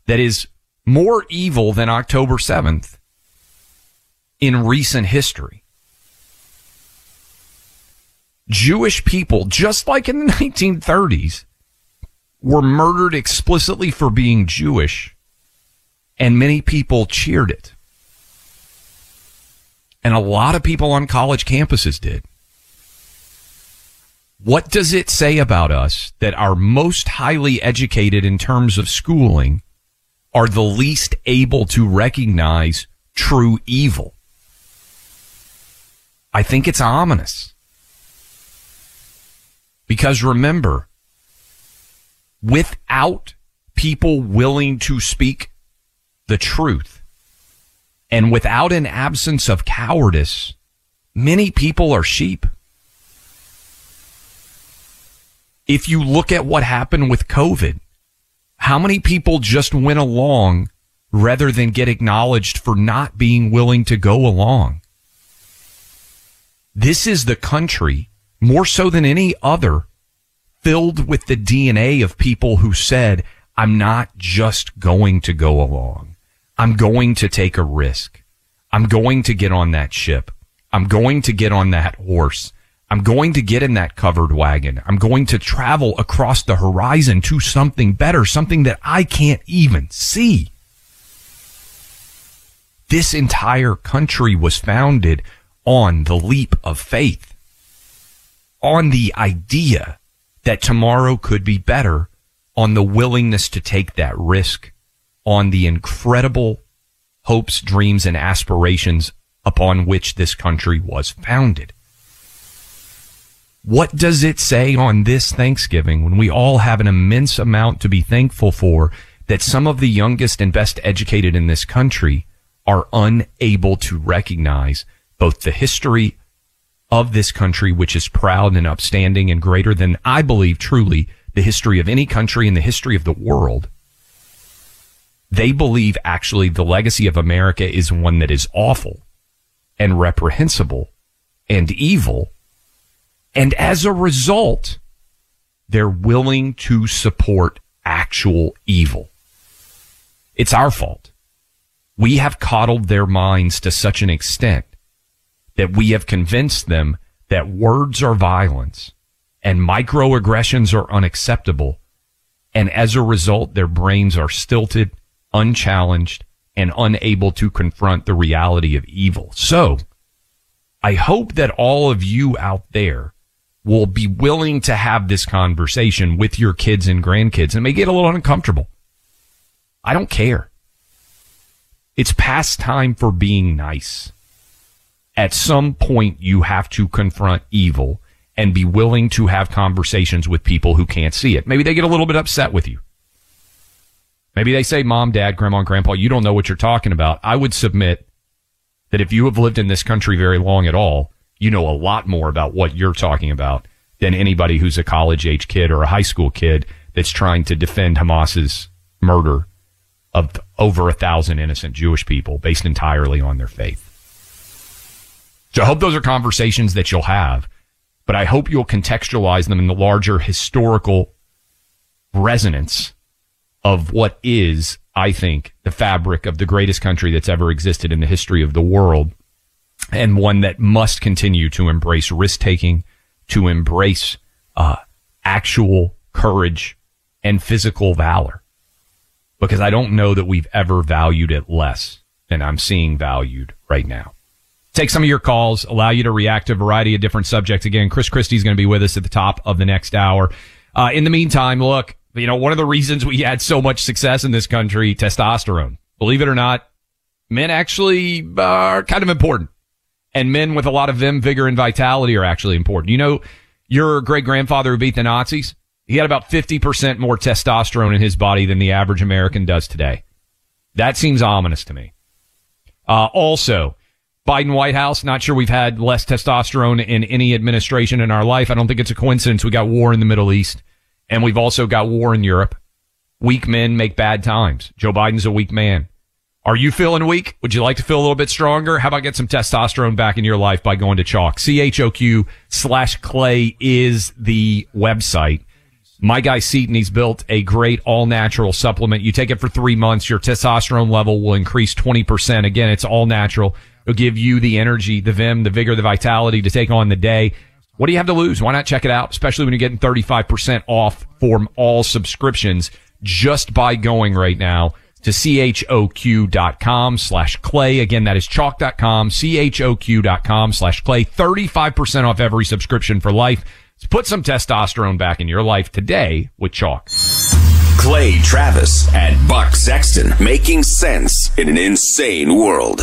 that is more evil than October 7th in recent history. Jewish people, just like in the *laughs* 1930s, were murdered explicitly for being Jewish, and many people cheered it. And a lot of people on college campuses did. What does it say about us that our most highly educated in terms of schooling are the least able to recognize true evil? I think it's ominous. Because remember, without people willing to speak the truth and without an absence of cowardice, many people are sheep. If you look at what happened with COVID, how many people just went along rather than get acknowledged for not being willing to go along? This is the country more so than any other filled with the DNA of people who said, I'm not just going to go along. I'm going to take a risk. I'm going to get on that ship. I'm going to get on that horse. I'm going to get in that covered wagon. I'm going to travel across the horizon to something better, something that I can't even see. This entire country was founded on the leap of faith, on the idea that tomorrow could be better on the willingness to take that risk, on the incredible hopes, dreams, and aspirations upon which this country was founded. What does it say on this Thanksgiving when we all have an immense amount to be thankful for that some of the youngest and best educated in this country are unable to recognize both the history of this country, which is proud and upstanding and greater than I believe truly the history of any country in the history of the world. They believe actually the legacy of America is one that is awful and reprehensible and evil. And as a result, they're willing to support actual evil. It's our fault. We have coddled their minds to such an extent that we have convinced them that words are violence and microaggressions are unacceptable. And as a result, their brains are stilted, unchallenged, and unable to confront the reality of evil. So I hope that all of you out there will be willing to have this conversation with your kids and grandkids and may get a little uncomfortable. I don't care. It's past time for being nice. At some point, you have to confront evil and be willing to have conversations with people who can't see it. Maybe they get a little bit upset with you. Maybe they say, Mom, Dad, Grandma, and Grandpa, you don't know what you're talking about. I would submit that if you have lived in this country very long at all, you know a lot more about what you're talking about than anybody who's a college age kid or a high school kid that's trying to defend Hamas's murder of over a thousand innocent Jewish people based entirely on their faith. So I hope those are conversations that you'll have, but I hope you'll contextualize them in the larger historical resonance of what is, I think, the fabric of the greatest country that's ever existed in the history of the world and one that must continue to embrace risk taking, to embrace uh, actual courage and physical valor. Because I don't know that we've ever valued it less than I'm seeing valued right now. Take some of your calls, allow you to react to a variety of different subjects. Again, Chris Christie's going to be with us at the top of the next hour. Uh, in the meantime, look, you know, one of the reasons we had so much success in this country, testosterone. Believe it or not, men actually are kind of important. And men with a lot of vim, vigor, and vitality are actually important. You know, your great grandfather who beat the Nazis, he had about 50% more testosterone in his body than the average American does today. That seems ominous to me. Uh, also, Biden White House, not sure we've had less testosterone in any administration in our life. I don't think it's a coincidence. We got war in the Middle East and we've also got war in Europe. Weak men make bad times. Joe Biden's a weak man. Are you feeling weak? Would you like to feel a little bit stronger? How about get some testosterone back in your life by going to Choq? C-H-O-Q slash clay is the website. My guy Seaton, he's built a great all natural supplement. You take it for three months. Your testosterone level will increase 20%. Again, it's all natural. It'll give you the energy, the vim, the vigor, the vitality to take on the day. What do you have to lose? Why not check it out? Especially when you're getting 35% off for all subscriptions just by going right now to choq.com slash clay. Again, that is choq.com, choq.com slash clay. 35% off every subscription for life. Let's put some testosterone back in your life today with choq. Clay Travis and Buck Sexton making sense in an insane world.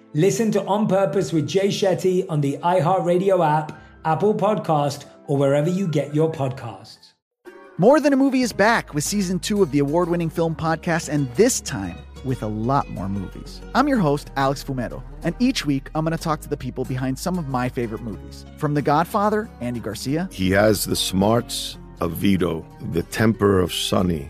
Listen to On Purpose with Jay Shetty on the iHeartRadio app, Apple Podcast, or wherever you get your podcasts. More Than a Movie is back with season two of the award winning film podcast, and this time with a lot more movies. I'm your host, Alex Fumero, and each week I'm going to talk to the people behind some of my favorite movies. From The Godfather, Andy Garcia. He has the smarts of Vito, the temper of Sonny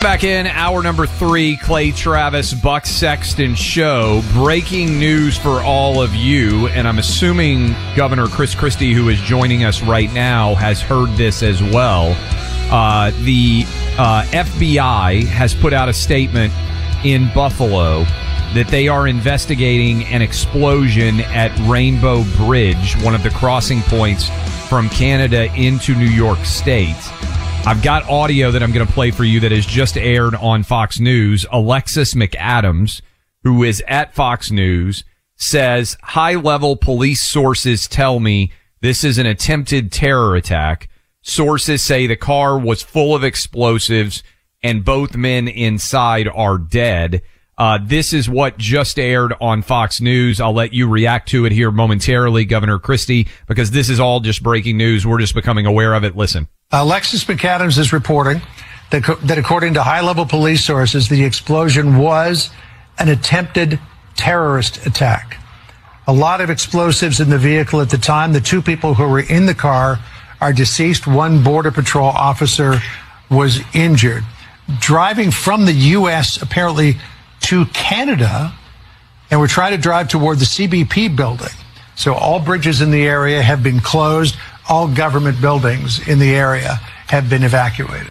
Back in hour number three, Clay Travis, Buck Sexton show. Breaking news for all of you, and I'm assuming Governor Chris Christie, who is joining us right now, has heard this as well. Uh, the uh, FBI has put out a statement in Buffalo that they are investigating an explosion at Rainbow Bridge, one of the crossing points from Canada into New York State. I've got audio that I'm going to play for you that has just aired on Fox News. Alexis McAdams, who is at Fox News, says high level police sources tell me this is an attempted terror attack. Sources say the car was full of explosives and both men inside are dead. Uh, this is what just aired on Fox News. I'll let you react to it here momentarily, Governor Christie, because this is all just breaking news. We're just becoming aware of it. Listen. Uh, Alexis McAdams is reporting that, that according to high level police sources, the explosion was an attempted terrorist attack. A lot of explosives in the vehicle at the time. The two people who were in the car are deceased. One Border Patrol officer was injured. Driving from the U.S. apparently to Canada, and we're trying to drive toward the CBP building. So all bridges in the area have been closed all government buildings in the area have been evacuated.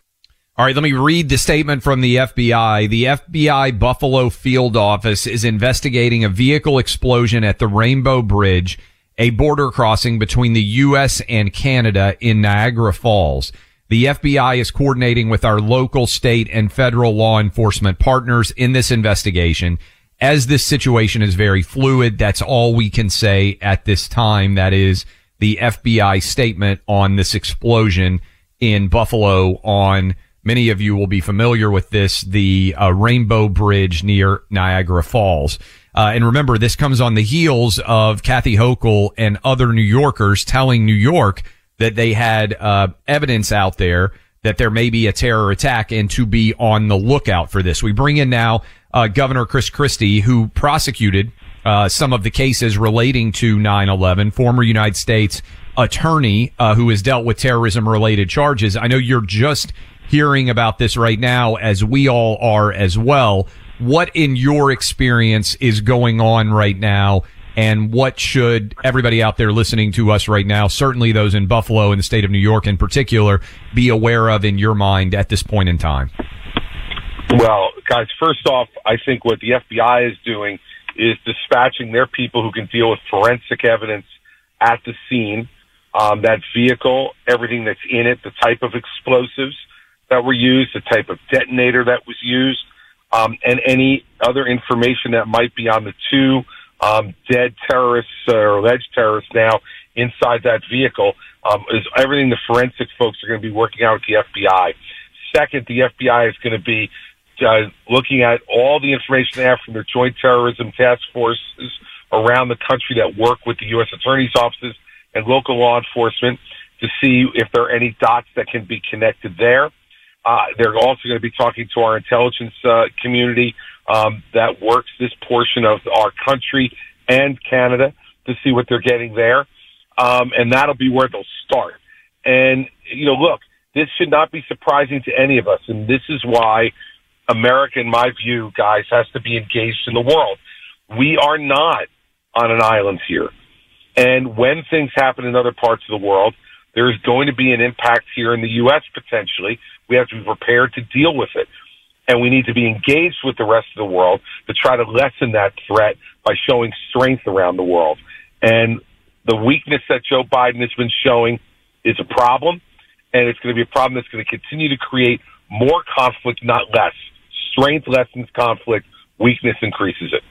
All right, let me read the statement from the FBI. The FBI Buffalo field office is investigating a vehicle explosion at the Rainbow Bridge, a border crossing between the U.S. and Canada in Niagara Falls. The FBI is coordinating with our local, state, and federal law enforcement partners in this investigation. As this situation is very fluid, that's all we can say at this time. That is, the FBI statement on this explosion in Buffalo on many of you will be familiar with this, the uh, Rainbow Bridge near Niagara Falls. Uh, and remember, this comes on the heels of Kathy Hochul and other New Yorkers telling New York that they had uh, evidence out there that there may be a terror attack and to be on the lookout for this. We bring in now uh, Governor Chris Christie, who prosecuted uh, some of the cases relating to 9/11. Former United States attorney uh, who has dealt with terrorism related charges. I know you're just hearing about this right now, as we all are as well. What, in your experience, is going on right now? And what should everybody out there listening to us right now, certainly those in Buffalo and the state of New York in particular, be aware of in your mind at this point in time? Well, guys, first off, I think what the FBI is doing is dispatching their people who can deal with forensic evidence at the scene. Um, that vehicle, everything that's in it, the type of explosives that were used, the type of detonator that was used, um, and any other information that might be on the two um, dead terrorists or alleged terrorists now inside that vehicle um, is everything the forensic folks are going to be working out with the FBI. Second, the FBI is going to be uh, looking at all the information they have from their joint terrorism task forces around the country that work with the U.S. attorney's offices and local law enforcement to see if there are any dots that can be connected there. Uh, they're also going to be talking to our intelligence uh, community um, that works this portion of our country and Canada to see what they're getting there, um, and that'll be where they'll start. And you know, look, this should not be surprising to any of us, and this is why America, in my view, guys, has to be engaged in the world. We are not on an island here. And when things happen in other parts of the world, there's going to be an impact here in the U.S. potentially. We have to be prepared to deal with it. And we need to be engaged with the rest of the world to try to lessen that threat by showing strength around the world. And the weakness that Joe Biden has been showing is a problem. And it's going to be a problem that's going to continue to create more conflict, not less. Strength lessens conflict, weakness increases it.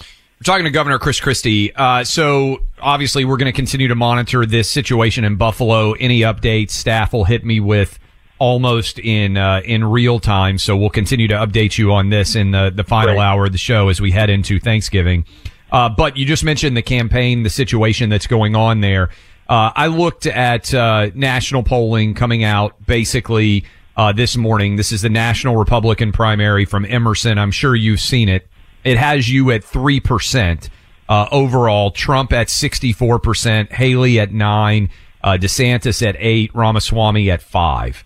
We're talking to Governor Chris Christie. Uh, so obviously, we're going to continue to monitor this situation in Buffalo. Any updates, staff will hit me with almost in uh, in real time. So we'll continue to update you on this in the the final hour of the show as we head into Thanksgiving. Uh, but you just mentioned the campaign, the situation that's going on there. Uh, I looked at uh, national polling coming out basically uh, this morning. This is the National Republican primary from Emerson. I'm sure you've seen it. It has you at three percent uh, overall. Trump at 64 percent. Haley at nine. Uh, DeSantis at eight. Ramaswamy at five.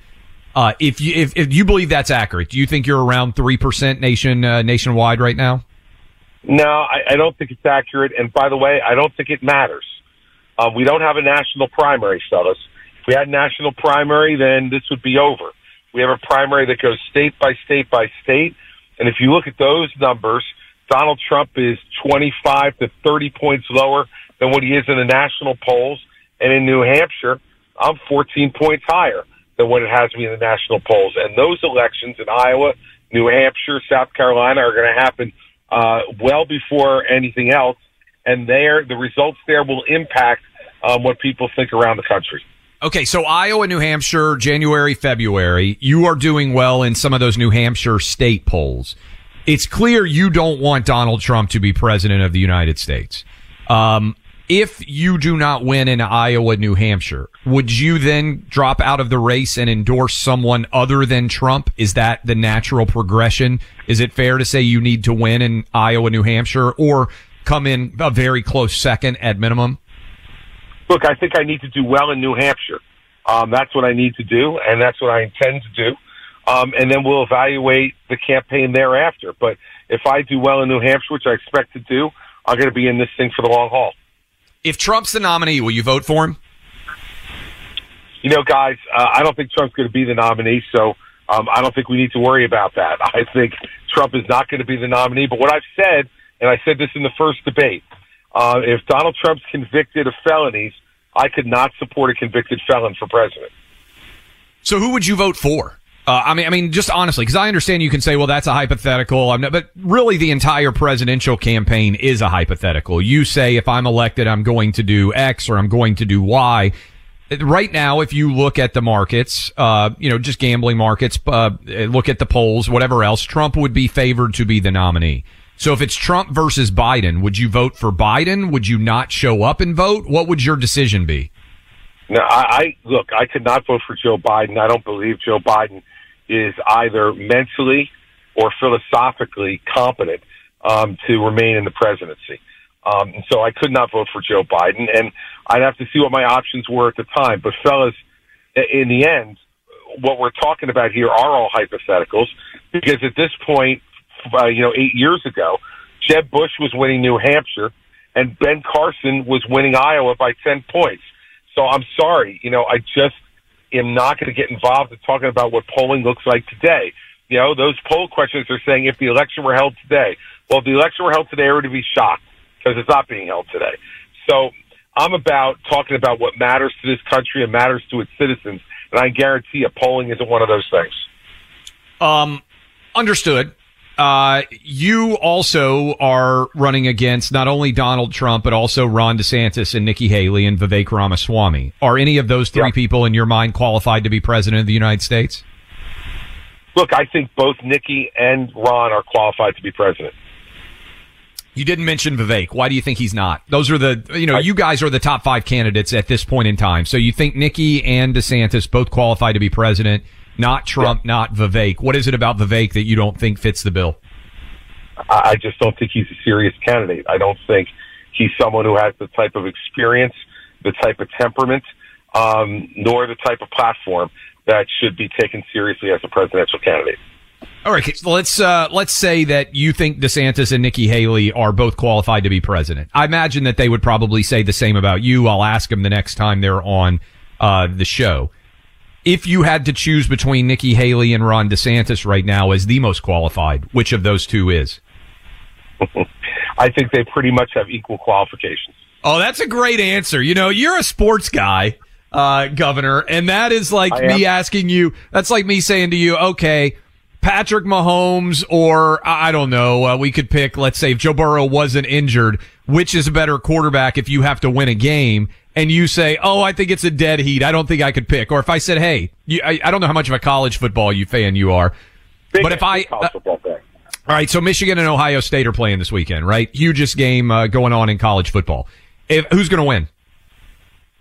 Uh, if you if, if you believe that's accurate, do you think you're around three percent nation nationwide right now? No, I, I don't think it's accurate. And by the way, I don't think it matters. Uh, we don't have a national primary, fellas. If we had a national primary, then this would be over. We have a primary that goes state by state by state. And if you look at those numbers, Donald Trump is 25 to 30 points lower than what he is in the national polls. And in New Hampshire, I'm 14 points higher than what it has me in the national polls. And those elections in Iowa, New Hampshire, South Carolina are going to happen uh, well before anything else. And there, the results there will impact um, what people think around the country. Okay, so Iowa, New Hampshire, January, February, you are doing well in some of those New Hampshire state polls. It's clear you don't want Donald Trump to be president of the United States. Um, if you do not win in Iowa, New Hampshire, would you then drop out of the race and endorse someone other than Trump? Is that the natural progression? Is it fair to say you need to win in Iowa, New Hampshire, or come in a very close second at minimum? Look, I think I need to do well in New Hampshire. Um, that's what I need to do, and that's what I intend to do. Um, and then we'll evaluate the campaign thereafter. But if I do well in New Hampshire, which I expect to do, I'm going to be in this thing for the long haul. If Trump's the nominee, will you vote for him? You know, guys, uh, I don't think Trump's going to be the nominee, so um, I don't think we need to worry about that. *laughs* I think Trump is not going to be the nominee. But what I've said, and I said this in the first debate, uh, if Donald Trump's convicted of felonies, I could not support a convicted felon for president. So who would you vote for? Uh, I mean, I mean, just honestly, because I understand you can say, well, that's a hypothetical. Not, but really, the entire presidential campaign is a hypothetical. You say, if I'm elected, I'm going to do X or I'm going to do Y. Right now, if you look at the markets, uh, you know, just gambling markets, uh, look at the polls, whatever else, Trump would be favored to be the nominee. So if it's Trump versus Biden, would you vote for Biden? Would you not show up and vote? What would your decision be? No, I, I look. I could not vote for Joe Biden. I don't believe Joe Biden is either mentally or philosophically competent um, to remain in the presidency. Um, and so I could not vote for Joe Biden, and I'd have to see what my options were at the time. But fellas, in the end, what we're talking about here are all hypotheticals because at this point, uh, you know, eight years ago, Jeb Bush was winning New Hampshire and Ben Carson was winning Iowa by 10 points. So I'm sorry, you know, I just am not going to get involved in talking about what polling looks like today. You know, those poll questions are saying if the election were held today. Well, if the election were held today, I would be shocked because it's not being held today. So I'm about talking about what matters to this country and matters to its citizens. And I guarantee you, polling isn't one of those things. Um, understood. Uh, you also are running against not only Donald Trump, but also Ron DeSantis and Nikki Haley and Vivek Ramaswamy. Are any of those three yeah. people in your mind qualified to be president of the United States? Look, I think both Nikki and Ron are qualified to be president. You didn't mention Vivek. Why do you think he's not? Those are the, you know, I, you guys are the top five candidates at this point in time. So you think Nikki and DeSantis both qualify to be president? Not Trump, yeah. not Vivek. What is it about Vivek that you don't think fits the bill? I just don't think he's a serious candidate. I don't think he's someone who has the type of experience, the type of temperament, um, nor the type of platform that should be taken seriously as a presidential candidate. All right, so let's uh, let's say that you think DeSantis and Nikki Haley are both qualified to be president. I imagine that they would probably say the same about you. I'll ask them the next time they're on uh, the show if you had to choose between Nikki Haley and Ron DeSantis right now as the most qualified, which of those two is? *laughs* I think they pretty much have equal qualifications. Oh, that's a great answer. You know, you're a sports guy, uh, Governor, and that is like me asking you, that's like me saying to you, okay, Patrick Mahomes or I don't know, uh, we could pick, let's say if Joe Burrow wasn't injured, which is a better quarterback if you have to win a game? And you say, "Oh, I think it's a dead heat. I don't think I could pick." Or if I said, "Hey, you, I, I, don't know how much of a college football you fan you are, big but if I uh, all right, so Michigan and Ohio State are playing this weekend, right? Hugest game uh, going on in college football. If, who's going to win?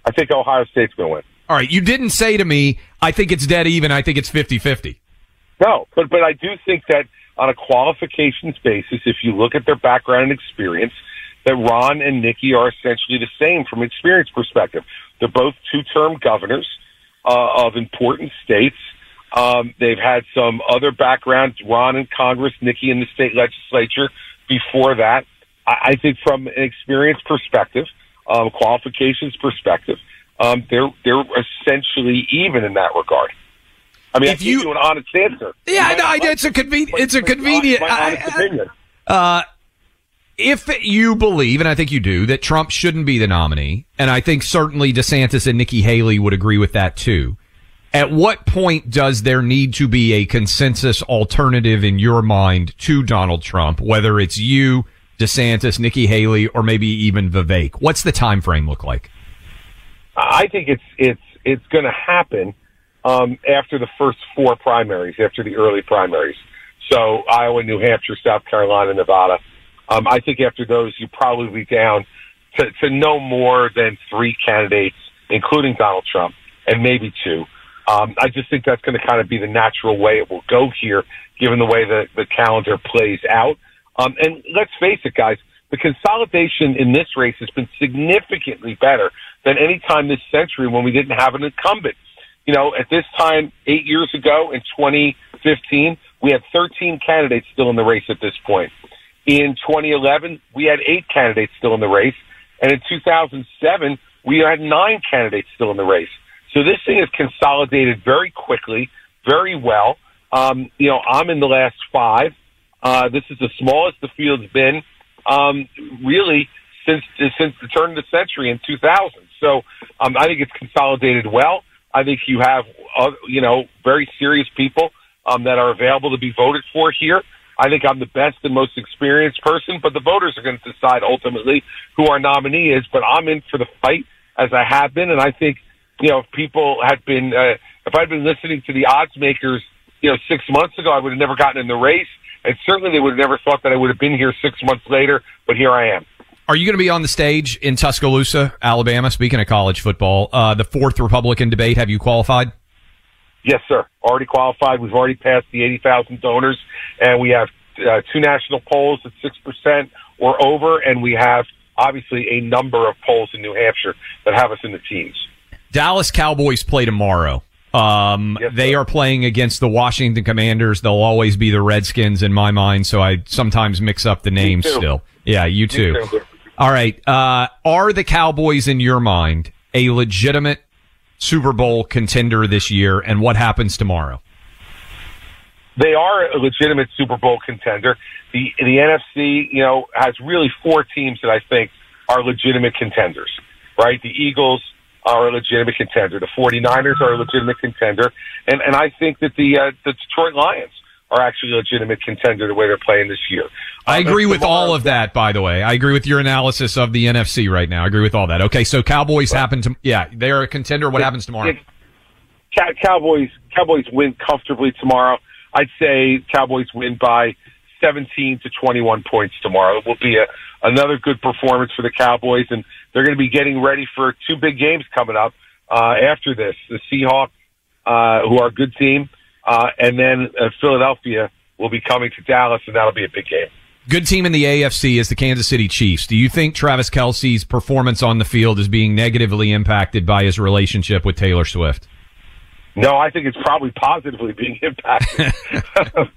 I think Ohio State's going to win. All right, you didn't say to me, I think it's dead even. I think it's 50-50. No, but but I do think that on a qualifications basis, if you look at their background and experience, that Ron and Nikki are essentially the same from experience perspective. They're both two-term governors uh, of important states. Um, they've had some other backgrounds, Ron in Congress, Nikki in the state legislature before that. I, I think from an experience perspective, um, qualifications perspective, um, they're they're essentially even in that regard. I mean, If I you- you an honest answer. Yeah, no, I- it's a convenient. It's a convenient. My I- honest opinion. Uh, if you believe, and I think you do, that Trump shouldn't be the nominee, and I think certainly DeSantis and Nikki Haley would agree with that too. At what point does there need to be a consensus alternative in your mind to Donald Trump, whether it's you, DeSantis, Nikki Haley, or maybe even Vivek? What's the time frame look like? I think it's it's it's going to happen um, after the first four primaries, after the early primaries. So Iowa, New Hampshire, South Carolina, Nevada. Um, I think after those, you probably be down to, to no more than three candidates, including Donald Trump, and maybe two. Um, I just think that's going to kind of be the natural way it will go here, given the way the, the calendar plays out. Um, and let's face it, guys, the consolidation in this race has been significantly better than any time this century when we didn't have an incumbent. You know, at this time, eight years ago in 2015, we had 13 candidates still in the race at this point. In 2011, we had eight candidates still in the race. And in 2007, we had nine candidates still in the race. So this thing is consolidated very quickly, very well. Um, you know, I'm in the last five. Uh, this is the smallest the field's been, um, really since since the turn of the century in 2000. So um, I think it's consolidated well. I think you have, uh, you know, very serious people um, that are available to be voted for here. I think I'm the best and most experienced person, but the voters are going to decide ultimately who our nominee is. But I'm in for the fight as I have been, and I think, you know, if people had been, uh, if I'd been listening to the odds makers, you know, six months ago, I would have never gotten in the race, and certainly they would have never thought that I would have been here six months later. But here I am. Are you going to be on the stage in Tuscaloosa, Alabama? Speaking of college football, uh, the fourth Republican debate. Have you qualified? Yes, sir. Already qualified. We've already passed the 80,000 donors, and we have uh, two national polls at 6% or over, and we have obviously a number of polls in New Hampshire that have us in the teens. Dallas Cowboys play tomorrow. Um, they are playing against the Washington Commanders. They'll always be the Redskins in my mind, so I sometimes mix up the names still. Yeah, you too. too. All right. Uh, are the Cowboys in your mind a legitimate Super Bowl contender this year? And what happens tomorrow? They are a legitimate Super Bowl contender. The the NFC, you know, has really four teams that I think are legitimate contenders. Right? The Eagles are a legitimate contender. The 49ers are a legitimate contender, and and I think that the uh, the Detroit Lions are actually a legitimate contender the way they're playing this year. I Um, agree with all of that, by the way. I agree with your analysis of the NFC right now. I agree with all that. Okay, so Cowboys happen to, yeah, they're a contender. What happens tomorrow? Cow- Cowboys Cowboys win comfortably tomorrow. I'd say Cowboys win by 17 to 21 points tomorrow. It will be a another good performance for the Cowboys, and they're going to be getting ready for two big games coming up uh, after this. The Seahawks, uh, who are a good team, uh, and then uh, Philadelphia will be coming to Dallas, and that'll be a big game. Good team in the AFC is the Kansas City Chiefs. Do you think Travis Kelce's performance on the field is being negatively impacted by his relationship with Taylor Swift? No, I think it's probably positively being *laughs* impacted. *laughs*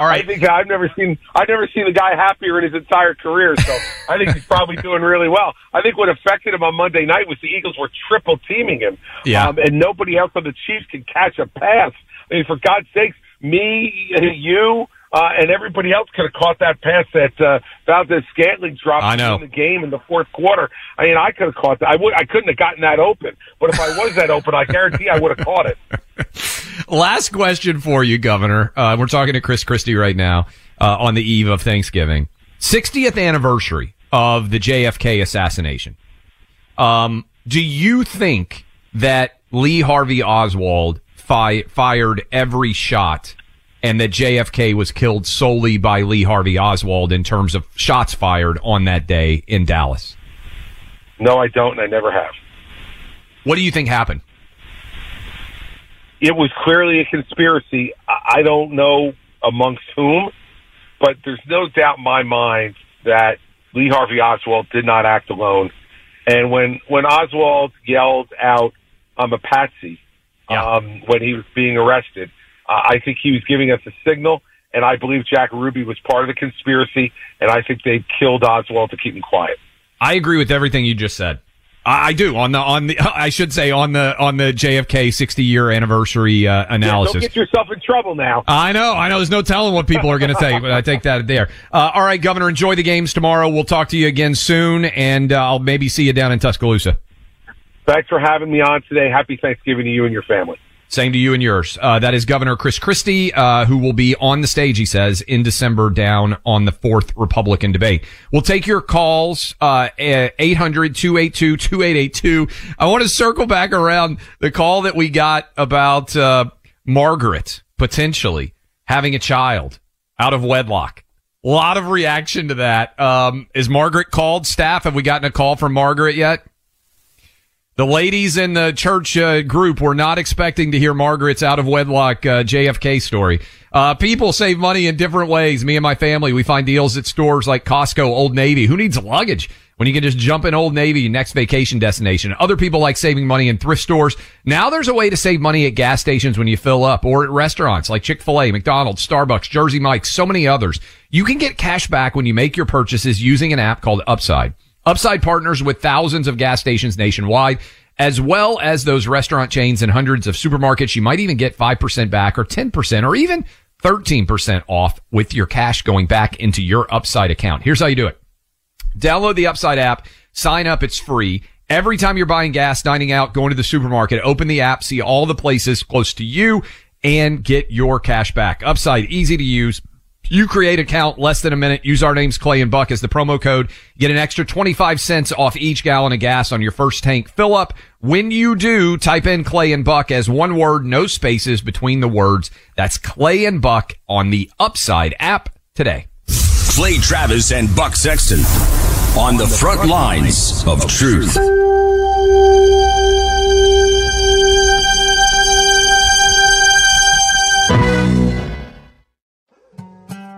All right. I think I've never seen I've never seen a guy happier in his entire career. So I think he's probably *laughs* doing really well. I think what affected him on Monday night was the Eagles were triple teaming him, Yeah. um, and nobody else on the Chiefs can catch a pass. I mean, for God's sakes, me, you. Uh, and everybody else could have caught that pass that uh, Valdez Scantling dropped I know. in the game in the fourth quarter. I mean, I could have caught that. I would. I couldn't have gotten that open. But if I was that open, I guarantee I would have caught it. *laughs* Last question for you, Governor. Uh, we're talking to Chris Christie right now uh, on the eve of Thanksgiving. 60th anniversary of the JFK assassination. Um, do you think that Lee Harvey Oswald fi- fired every shot and that JFK was killed solely by Lee Harvey Oswald in terms of shots fired on that day in Dallas? No, I don't, and I never have. What do you think happened? It was clearly a conspiracy. I I don't know amongst whom, but there's no doubt in my mind that Lee Harvey Oswald did not act alone. And when when Oswald yelled out, "I'm a patsy," um, when he was being arrested, uh, I think he was giving us a signal. And I believe Jack Ruby was part of the conspiracy, and I think they killed Oswald to keep him quiet. I agree with everything you just said. I, I do on the on the *laughs* I should say on the on the JFK 60 year anniversary uh, Yeah, analysis. don't get yourself in trouble now. I know, I know. There's no telling what people are going to say, but I take that there. Uh, all right, Governor, enjoy the games tomorrow. We'll talk to you again soon, and uh, I'll maybe see you down in Tuscaloosa. Thanks for having me on today. Happy Thanksgiving to you and your family. Same to you and yours. Uh, that is Governor Chris Christie, uh, who will be on the stage, he says, in December down on the fourth Republican debate. We'll take your calls, uh, 800-282-2882. I want to circle back around the call that we got about, uh, Margaret potentially having a child out of wedlock. A lot of reaction to that. Um, is Margaret called staff? Have we gotten a call from Margaret yet? The ladies in the church uh, group were not expecting to hear Margaret's out of wedlock uh, JFK story. Uh, people save money in different ways. Me and my family, we find deals at stores like Costco, Old Navy. Who needs luggage when you can just jump in Old Navy, next vacation destination? Other people like saving money in thrift stores. Now there's a way to save money at gas stations when you fill up or at restaurants like Chick-fil-A, McDonald's, Starbucks, Jersey Mike's, so many others. You can get cash back when you make your purchases using an app called Upside. Upside partners with thousands of gas stations nationwide, as well as those restaurant chains and hundreds of supermarkets. You might even get 5% back or 10% or even 13% off with your cash going back into your Upside account. Here's how you do it. Download the Upside app, sign up. It's free. Every time you're buying gas, dining out, going to the supermarket, open the app, see all the places close to you and get your cash back. Upside, easy to use. You create account less than a minute. Use our names Clay and Buck as the promo code. Get an extra 25 cents off each gallon of gas on your first tank fill up. When you do, type in Clay and Buck as one word, no spaces between the words. That's Clay and Buck on the Upside app today. Clay Travis and Buck Sexton on the front lines of truth.